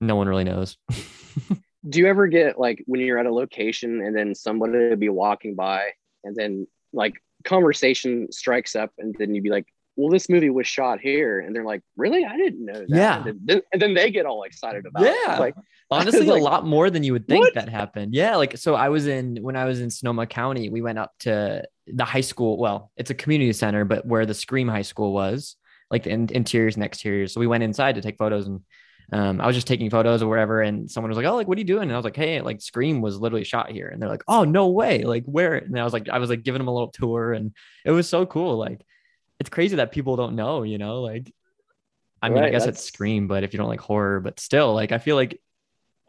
no one really knows. Do you ever get like when you're at a location and then somebody will be walking by and then like conversation strikes up and then you'd be like, well, this movie was shot here. And they're like, really? I didn't know that. Yeah. And then, and then they get all excited about yeah. it. Like, honestly, like, a lot more than you would think what? that happened. Yeah. Like, so I was in, when I was in Sonoma County, we went up to the high school. Well, it's a community center, but where the Scream High School was, like the in- interiors and exteriors. So we went inside to take photos and um, I was just taking photos or whatever, and someone was like, "Oh, like what are you doing?" And I was like, "Hey, like Scream was literally shot here," and they're like, "Oh, no way! Like where?" And I was like, I was like giving them a little tour, and it was so cool. Like it's crazy that people don't know, you know, like I mean, right, I guess that's... it's Scream, but if you don't like horror, but still, like I feel like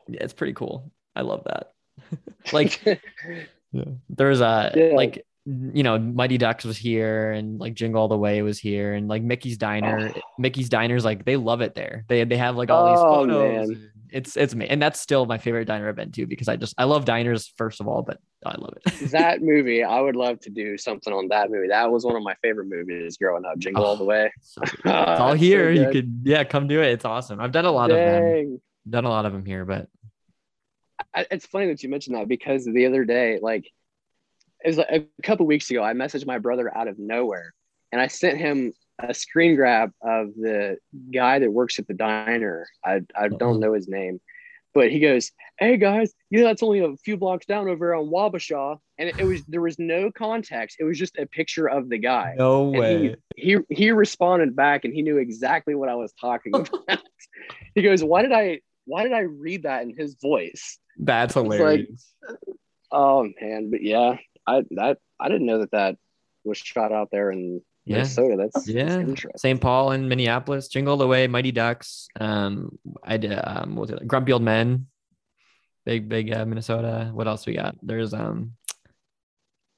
it's pretty cool. I love that. like yeah. there's a yeah. like you know, Mighty Ducks was here and like Jingle All the Way was here and like Mickey's Diner. Oh. Mickey's Diner's like they love it there. They they have like all oh, these photos. Man it's it's me, and that's still my favorite diner I've been to because I just I love diners first of all, but I love it. that movie, I would love to do something on that movie. That was one of my favorite movies growing up. Jingle oh, All the oh, Way. So it's all here. So you could yeah, come do it. It's awesome. I've done a lot Dang. of them. Done a lot of them here, but I, it's funny that you mentioned that because the other day, like it was like a couple weeks ago, I messaged my brother out of nowhere, and I sent him a screen grab of the guy that works at the diner. I, I don't uh-huh. know his name, but he goes, "Hey guys, you know that's only a few blocks down over on Wabasha," and it, it was there was no context. It was just a picture of the guy. No way. He, he, he responded back, and he knew exactly what I was talking about. he goes, "Why did I why did I read that in his voice?" That's hilarious. Like, oh man, but yeah, I that I didn't know that that was shot out there in yeah. Minnesota. That's yeah. St. Paul and Minneapolis, Jingle the Way, Mighty Ducks. Um, I did um, what was it? Grumpy Old Men, big big uh, Minnesota. What else we got? There's um,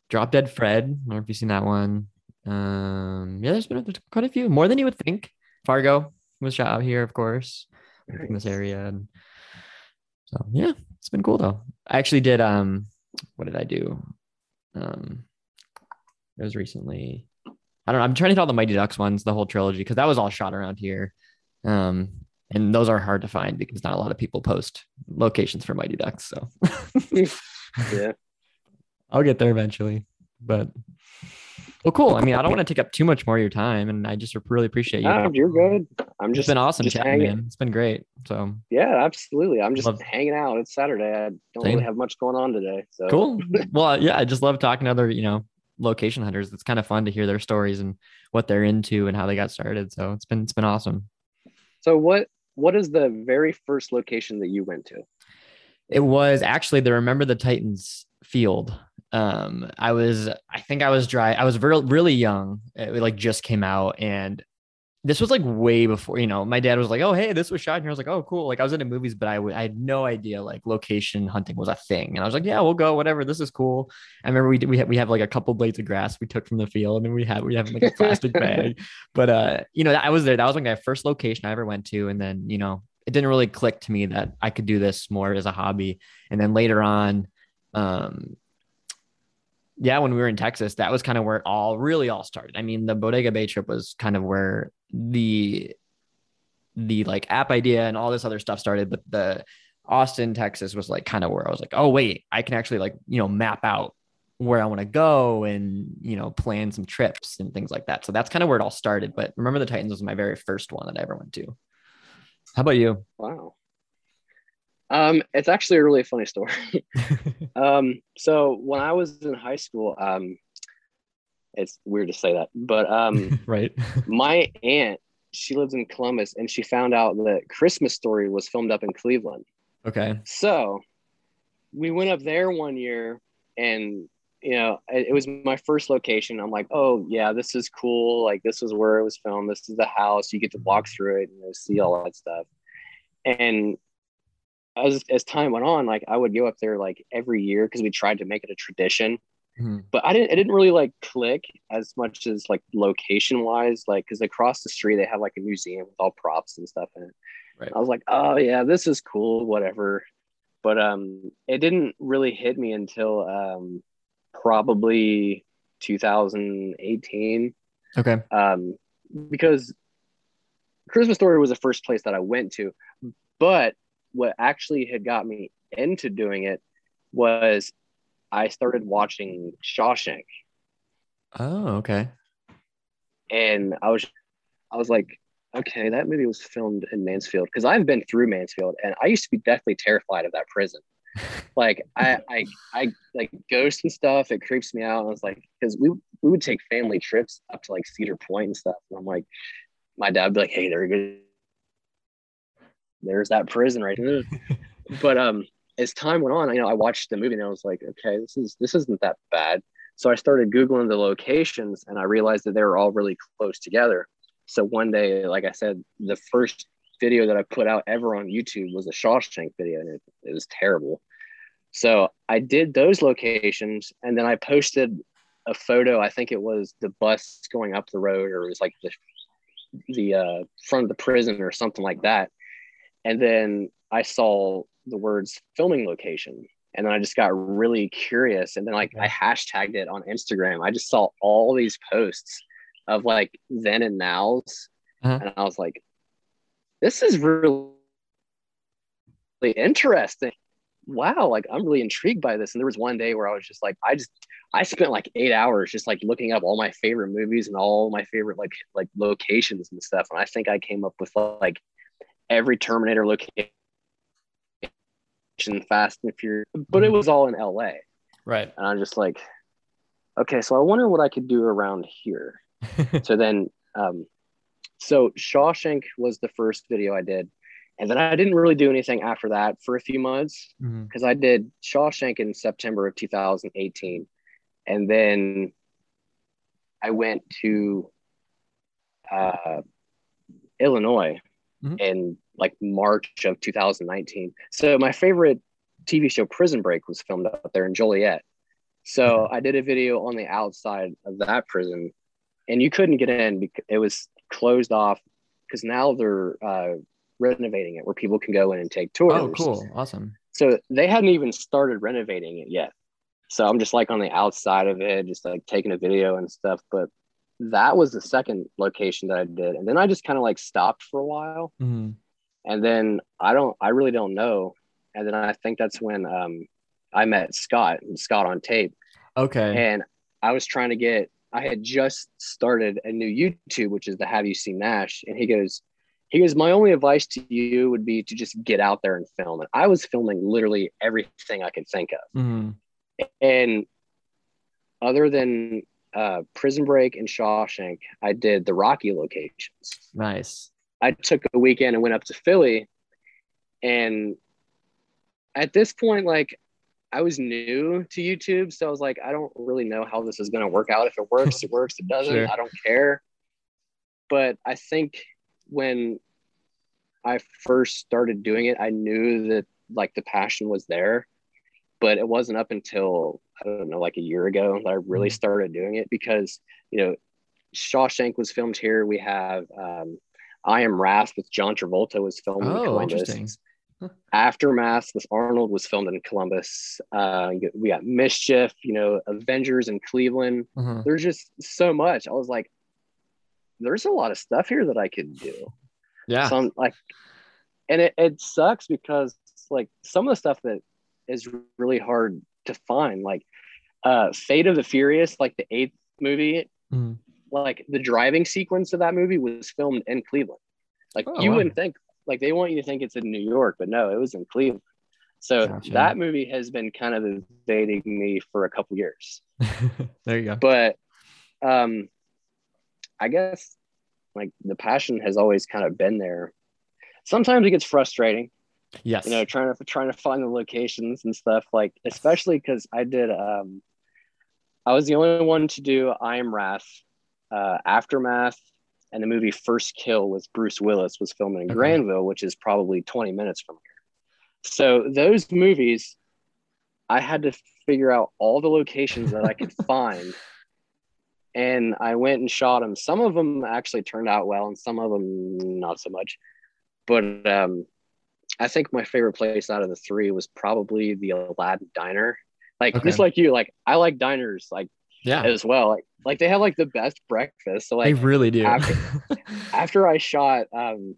Drop Dead Fred. I don't know if you've seen that one. Um, yeah, there's been quite a few, more than you would think. Fargo was shot out here, of course, nice. in this area. And so yeah, it's been cool though. I actually did um, what did I do? Um, it was recently I don't know. I'm trying to tell the Mighty Ducks ones, the whole trilogy, because that was all shot around here. Um, and those are hard to find because not a lot of people post locations for Mighty Ducks. So yeah, I'll get there eventually. But well, cool. I mean, I don't want to take up too much more of your time, and I just really appreciate you. No, you're good. I'm just it's been awesome just chatting, man. It's been great. So yeah, absolutely. I'm just love... hanging out. It's Saturday. I don't Same. really have much going on today. So cool. well, yeah, I just love talking to other, you know, location hunters. It's kind of fun to hear their stories and what they're into and how they got started. So it's been it's been awesome. So what what is the very first location that you went to? It was actually the Remember the Titans field. Um, I was I think I was dry. I was really really young. It like just came out and this was like way before, you know, my dad was like, Oh, hey, this was shot here. I was like, Oh, cool. Like I was into movies, but I, w- I had no idea like location hunting was a thing. And I was like, yeah, we'll go, whatever. This is cool. I remember we did, we have, we have like a couple blades of grass we took from the field and then we had, we have like a plastic bag, but, uh, you know, I was there. That was like my first location I ever went to. And then, you know, it didn't really click to me that I could do this more as a hobby. And then later on, um, yeah, when we were in Texas, that was kind of where it all really all started. I mean, the Bodega Bay trip was kind of where the the like app idea and all this other stuff started, but the Austin, Texas was like kind of where I was like, oh wait, I can actually like, you know, map out where I want to go and, you know, plan some trips and things like that. So that's kind of where it all started. But remember the Titans was my very first one that I ever went to. How about you? Wow. Um, it's actually a really funny story. um, so when I was in high school, um, it's weird to say that, but um, right. my aunt, she lives in Columbus, and she found out that Christmas Story was filmed up in Cleveland. Okay. So we went up there one year, and you know, it, it was my first location. I'm like, oh yeah, this is cool. Like this is where it was filmed. This is the house. You get to walk through it and you know, see all that stuff. And as as time went on, like I would go up there like every year because we tried to make it a tradition. Mm-hmm. But I didn't it didn't really like click as much as like location wise, like because across the street they have like a museum with all props and stuff in it. Right. I was like, oh yeah, this is cool, whatever. But um it didn't really hit me until um probably 2018. Okay. Um because Christmas Story was the first place that I went to, but what actually had got me into doing it was I started watching Shawshank. Oh, okay. And I was I was like, okay, that movie was filmed in Mansfield because I've been through Mansfield and I used to be deathly terrified of that prison. like I, I I like ghosts and stuff, it creeps me out. I was like, because we we would take family trips up to like Cedar Point and stuff. And I'm like, my dad would be like, hey, there you there's that prison right there. but um, as time went on, you know, I watched the movie and I was like, okay, this is this isn't that bad. So I started googling the locations and I realized that they were all really close together. So one day, like I said, the first video that I put out ever on YouTube was a Shawshank video, and it, it was terrible. So I did those locations, and then I posted a photo. I think it was the bus going up the road, or it was like the the uh, front of the prison, or something like that. And then I saw the words filming location. And then I just got really curious. And then like I hashtagged it on Instagram. I just saw all these posts of like then and nows. Uh-huh. And I was like, this is really interesting. Wow, like I'm really intrigued by this. And there was one day where I was just like, I just I spent like eight hours just like looking up all my favorite movies and all my favorite like like locations and stuff. And I think I came up with like every Terminator location Fast and Furious, but it mm-hmm. was all in LA. Right. And I'm just like, okay, so I wonder what I could do around here. so then, um, so Shawshank was the first video I did. And then I didn't really do anything after that for a few months because mm-hmm. I did Shawshank in September of 2018. And then I went to uh, Illinois mm-hmm. in like March of 2019. So my favorite TV show Prison Break was filmed out there in Joliet. So. I did a video on the outside of that prison, and you couldn't get in because it was closed off because now they're uh, renovating it where people can go in and take tours. Oh, cool! Awesome. So they hadn't even started renovating it yet. So I'm just like on the outside of it, just like taking a video and stuff. But that was the second location that I did. And then I just kind of like stopped for a while. Mm-hmm. And then I don't, I really don't know. And then I think that's when um, I met Scott and Scott on tape. Okay. And I was trying to get, I had just started a new YouTube, which is the Have You Seen Nash? And he goes, he goes, my only advice to you would be to just get out there and film. And I was filming literally everything I could think of. Mm-hmm. And other than uh, Prison Break and Shawshank, I did the Rocky locations. Nice. I took a weekend and went up to Philly. And at this point, like I was new to YouTube. So I was like, I don't really know how this is going to work out. If it works, it works. It doesn't, sure. I don't care. But I think when I first started doing it, I knew that like the passion was there. But it wasn't up until I don't know, like a year ago that I really mm-hmm. started doing it because, you know, Shawshank was filmed here. We have um, I Am Wrath with John Travolta was filmed oh, in Columbus. Aftermath with Arnold was filmed in Columbus. Uh, we got Mischief, you know, Avengers in Cleveland. Mm-hmm. There's just so much. I was like, there's a lot of stuff here that I could do. Yeah. So I'm like, and it, it sucks because like some of the stuff that is really hard to find, like uh, Fate of the Furious, like the eighth movie, mm. like the driving sequence of that movie was filmed in Cleveland. Like oh, you wow. wouldn't think, like they want you to think it's in New York, but no, it was in Cleveland. So gotcha. that movie has been kind of evading me for a couple years. there you go. But um, I guess like the passion has always kind of been there. Sometimes it gets frustrating Yes. You know, trying to trying to find the locations and stuff like, especially because I did. Um, I was the only one to do I Am Wrath, uh, Aftermath, and the movie First Kill with Bruce Willis was filmed in okay. Granville, which is probably 20 minutes from here. So those movies, I had to figure out all the locations that I could find. And I went and shot them. Some of them actually turned out well, and some of them not so much. But um, I think my favorite place out of the three was probably the Aladdin Diner. Like okay. just like you, like I like diners like yeah as well. Like like they have like the best breakfast. So like they really do. After, after I shot um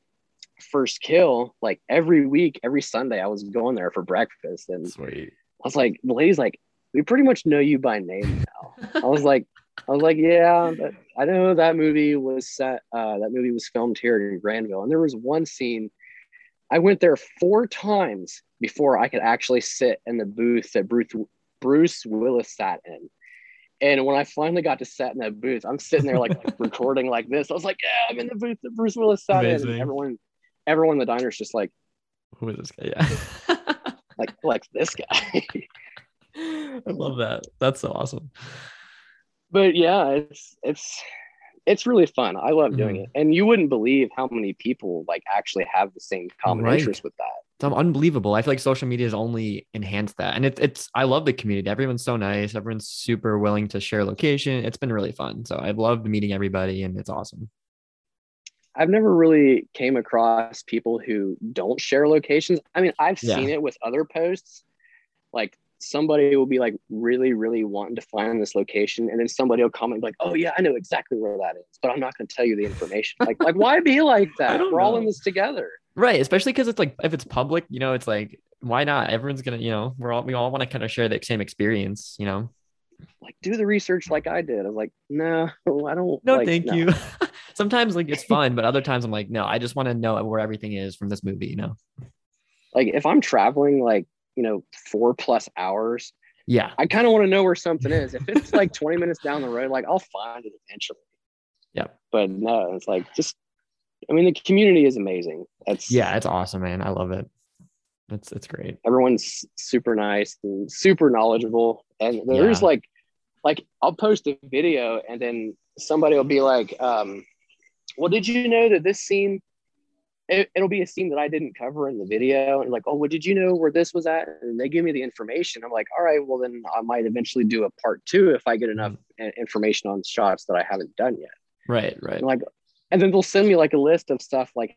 first kill, like every week, every Sunday, I was going there for breakfast. And Sweet. I was like, the lady's like, we pretty much know you by name now. I was like, I was like, yeah, I know that movie was set. Uh, that movie was filmed here in Granville, and there was one scene I went there four times before I could actually sit in the booth that Bruce Bruce Willis sat in. And when I finally got to sit in that booth, I'm sitting there like, recording like this. I was like, "Yeah, I'm in the booth that Bruce Willis sat Amazing. in." And everyone, everyone in the diner is just like, "Who is this guy?" Yeah, like like this guy. I love that. That's so awesome. But yeah, it's it's it's really fun. I love doing mm. it. And you wouldn't believe how many people like actually have the same common right. interest with that. It's unbelievable. I feel like social media has only enhanced that. And it, it's, I love the community. Everyone's so nice. Everyone's super willing to share location. It's been really fun. So I've loved meeting everybody and it's awesome. I've never really came across people who don't share locations. I mean, I've yeah. seen it with other posts. Like somebody will be like really, really wanting to find this location, and then somebody will comment like, "Oh yeah, I know exactly where that is," but I'm not going to tell you the information. like, like why be like that? We're know. all in this together, right? Especially because it's like if it's public, you know, it's like why not? Everyone's gonna, you know, we're all we all want to kind of share the same experience, you know. Like do the research like I did. I was like, no, I don't. No, like, thank no. you. Sometimes like it's fun, but other times I'm like, no, I just want to know where everything is from this movie, you know. Like if I'm traveling like you know, four plus hours. Yeah. I kind of want to know where something is. If it's like 20 minutes down the road, like I'll find it eventually. Yeah. But no, it's like just I mean the community is amazing. That's yeah, it's awesome, man. I love it. That's it's great. Everyone's super nice and super knowledgeable. And there's yeah. like like I'll post a video and then somebody will be like, um, well, did you know that this scene it, will be a scene that I didn't cover in the video. And like, oh, well, did you know where this was at? And they give me the information. I'm like, all right, well, then I might eventually do a part two if I get enough mm. information on shots that I haven't done yet. Right, right. And like, and then they'll send me like a list of stuff like,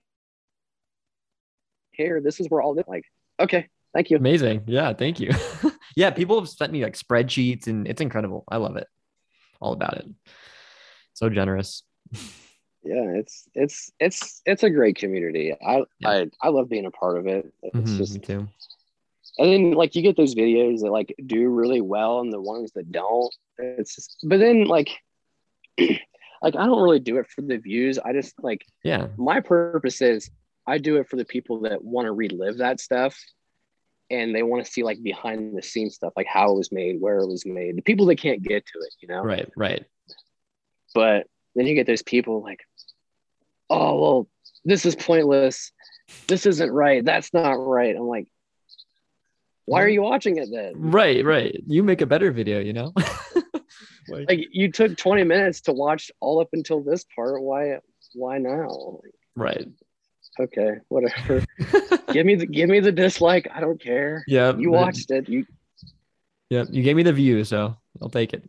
here, this is where all this, like, okay, thank you. Amazing. Yeah, thank you. yeah, people have sent me like spreadsheets and it's incredible. I love it. All about it. So generous yeah it's it's it's it's a great community. I yeah. i i love being a part of it. It's mm-hmm, just too. And then like you get those videos that like do really well and the ones that don't it's just but then like like i don't really do it for the views. I just like yeah. my purpose is i do it for the people that want to relive that stuff and they want to see like behind the scenes stuff like how it was made where it was made the people that can't get to it you know? Right right. But then you get those people like, oh, well, this is pointless. This isn't right. That's not right. I'm like, why are you watching it then? Right, right. You make a better video, you know? like, like, you took 20 minutes to watch all up until this part. Why why now? Right. Okay, whatever. give me the give me the dislike. I don't care. Yeah. You watched it. You Yeah, you gave me the view, so I'll take it.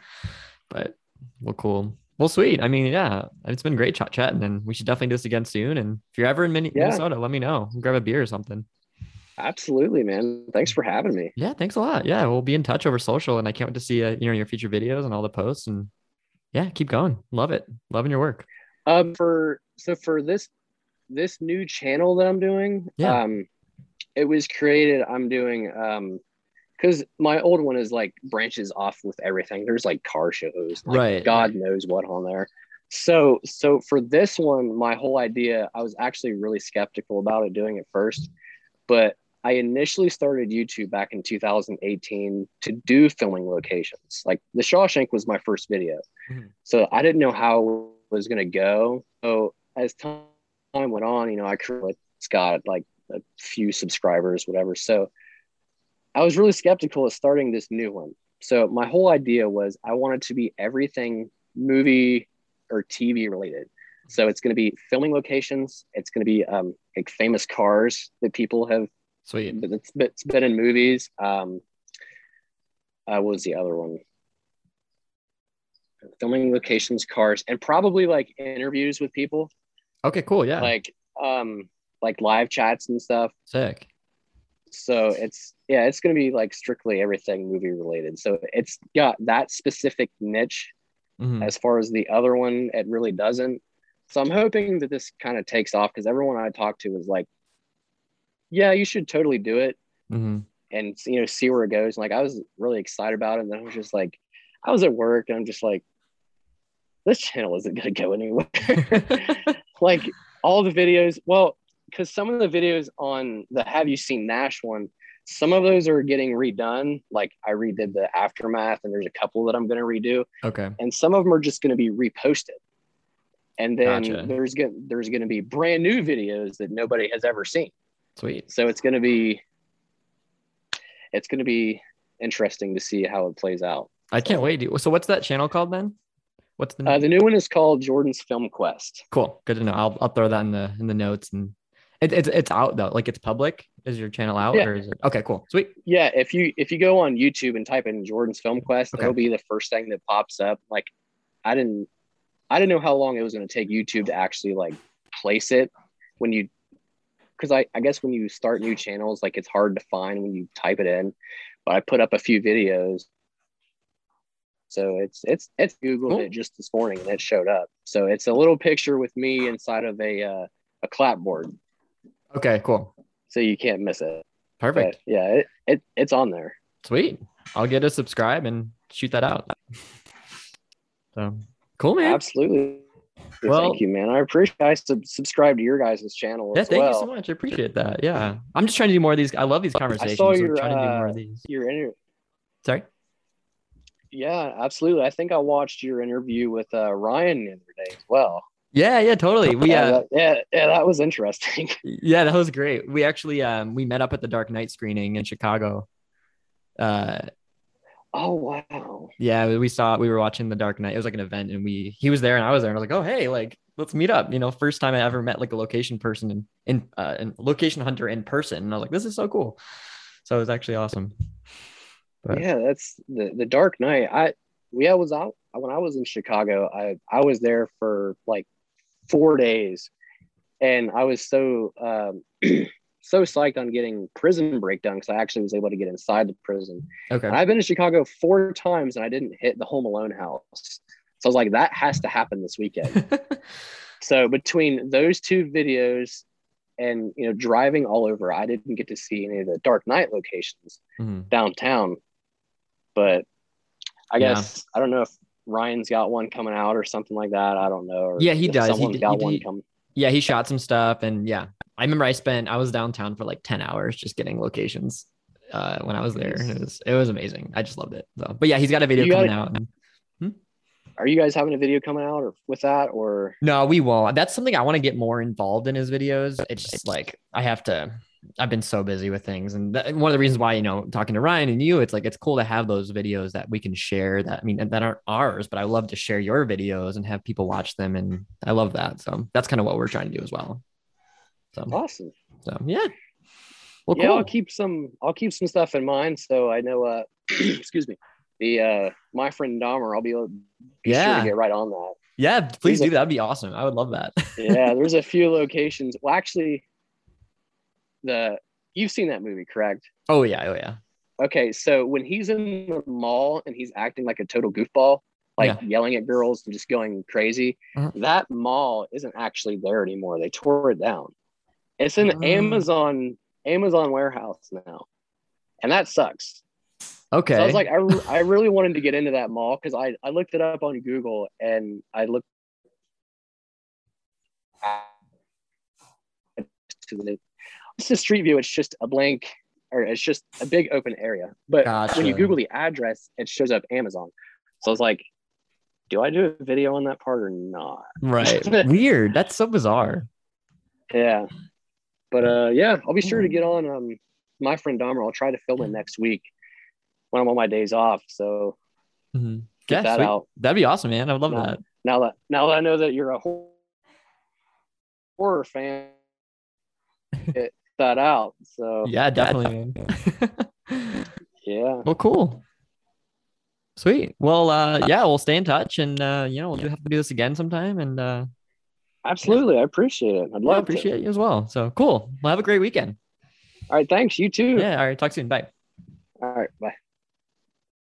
but well cool. Well, sweet. I mean, yeah, it's been great ch- chatting, and we should definitely do this again soon. And if you're ever in Min- yeah. Minnesota, let me know. Grab a beer or something. Absolutely, man. Thanks for having me. Yeah, thanks a lot. Yeah, we'll be in touch over social, and I can't wait to see uh, you know your future videos and all the posts. And yeah, keep going. Love it. Loving your work. Um, for so for this this new channel that I'm doing, yeah. um, it was created. I'm doing um because my old one is like branches off with everything. There's like car shows, like right? God knows what on there. So, so for this one, my whole idea, I was actually really skeptical about it doing it first, but I initially started YouTube back in 2018 to do filming locations. Like the Shawshank was my first video, mm-hmm. so I didn't know how it was going to go. So as time went on, you know, I created Scott like a few subscribers, whatever. So I was really skeptical of starting this new one. So my whole idea was I wanted to be everything movie or TV related. So it's going to be filming locations. It's going to be um, like famous cars that people have. Sweet. It's, it's been in movies. Um, uh, what was the other one? Filming locations, cars, and probably like interviews with people. Okay, cool. Yeah. Like um, like live chats and stuff. Sick so it's yeah it's going to be like strictly everything movie related. So it's got that specific niche mm-hmm. as far as the other one it really doesn't. So i'm hoping that this kind of takes off because everyone i talked to was like yeah you should totally do it. Mm-hmm. and you know see where it goes. And like i was really excited about it and then i was just like i was at work and i'm just like this channel isn't going to go anywhere. Like all the videos well because some of the videos on the Have You Seen Nash one, some of those are getting redone. Like I redid the aftermath, and there's a couple that I'm going to redo. Okay. And some of them are just going to be reposted. And then gotcha. there's going there's going to be brand new videos that nobody has ever seen. Sweet. So it's going to be it's going to be interesting to see how it plays out. I can't wait. So what's that channel called then? What's the uh, the new one is called Jordan's Film Quest. Cool. Good to know. I'll, I'll throw that in the in the notes and it, it's it's out though. Like it's public. Is your channel out yeah. or is it? Okay, cool, sweet. Yeah, if you if you go on YouTube and type in Jordan's Film Quest, okay. it'll be the first thing that pops up. Like, I didn't I didn't know how long it was going to take YouTube to actually like place it when you because I, I guess when you start new channels like it's hard to find when you type it in but i put up a few videos so it's it's it's googled cool. it just this morning and it showed up so it's a little picture with me inside of a uh, a clapboard Okay, cool. So you can't miss it. Perfect. But yeah, it, it it's on there. Sweet. I'll get a subscribe and shoot that out. So cool, man. Absolutely. well, thank you, man. I appreciate. I sub- subscribe to your guys' channel. Yeah, thank well. you so much. I appreciate that. Yeah, I'm just trying to do more of these. I love these conversations. I saw your, trying to do more of uh, these. Your interview. Sorry. Yeah, absolutely. I think I watched your interview with uh, Ryan the other day as well. Yeah, yeah, totally. We yeah, uh, that, yeah, yeah, that was interesting. yeah, that was great. We actually um we met up at the Dark Knight screening in Chicago. Uh Oh wow. Yeah, we saw we were watching the Dark Knight. It was like an event and we he was there and I was there and I was like, "Oh, hey, like let's meet up." You know, first time I ever met like a location person in in uh in location hunter in person. And I was like, "This is so cool." So it was actually awesome. But, yeah, that's the the Dark Knight. I yeah, was out when I was in Chicago. I I was there for like four days, and I was so um, so psyched on getting Prison Break done because I actually was able to get inside the prison. Okay, and I've been to Chicago four times and I didn't hit the Home Alone house, so I was like, that has to happen this weekend. so between those two videos and you know driving all over, I didn't get to see any of the Dark Knight locations mm-hmm. downtown, but I guess yeah. I don't know if Ryan's got one coming out or something like that. I don't know. yeah, he does. He, got he, one coming. Yeah, he shot some stuff, and yeah, I remember I spent I was downtown for like ten hours just getting locations uh, when I was there, it was it was amazing. I just loved it. So, but yeah, he's got a video coming out. Hmm? Are you guys having a video coming out or with that or? No, we won't. That's something I want to get more involved in his videos. It's just like I have to I've been so busy with things. And that, one of the reasons why, you know, talking to Ryan and you, it's like, it's cool to have those videos that we can share that, I mean, that aren't ours, but I love to share your videos and have people watch them. And I love that. So that's kind of what we're trying to do as well. So awesome. So yeah. Well, yeah, cool. I'll keep some, I'll keep some stuff in mind. So I know, uh, excuse me, the, uh, my friend Dahmer, I'll be able be yeah. sure to get right on that. Yeah, please there's do. A, That'd be awesome. I would love that. yeah, there's a few locations. Well, actually, the you've seen that movie, correct? Oh yeah, oh yeah. Okay, so when he's in the mall and he's acting like a total goofball, like yeah. yelling at girls and just going crazy, mm-hmm. that mall isn't actually there anymore. They tore it down. It's in mm. Amazon Amazon warehouse now, and that sucks. Okay. So I was like, I, I really wanted to get into that mall because I, I looked it up on Google and I looked to the it's a street view. It's just a blank or it's just a big open area. But gotcha. when you Google the address, it shows up Amazon. So I was like, do I do a video on that part or not? Right. Weird. That's so bizarre. Yeah. But uh yeah, I'll be sure to get on um my friend Dahmer. I'll try to film it next week when I'm on my days off. So mm-hmm. get yeah, that sweet. out. That'd be awesome, man. I would love now, that. Now that now that I know that you're a horror fan, it, that out. So yeah, definitely. yeah. Well, cool. Sweet. Well, uh, yeah, we'll stay in touch, and uh, you know, we'll have to do this again sometime. And uh, absolutely, I appreciate it. I'd love. I appreciate to. you as well. So cool. Well, have a great weekend. All right. Thanks. You too. Yeah. All right. Talk soon. Bye. All right. Bye.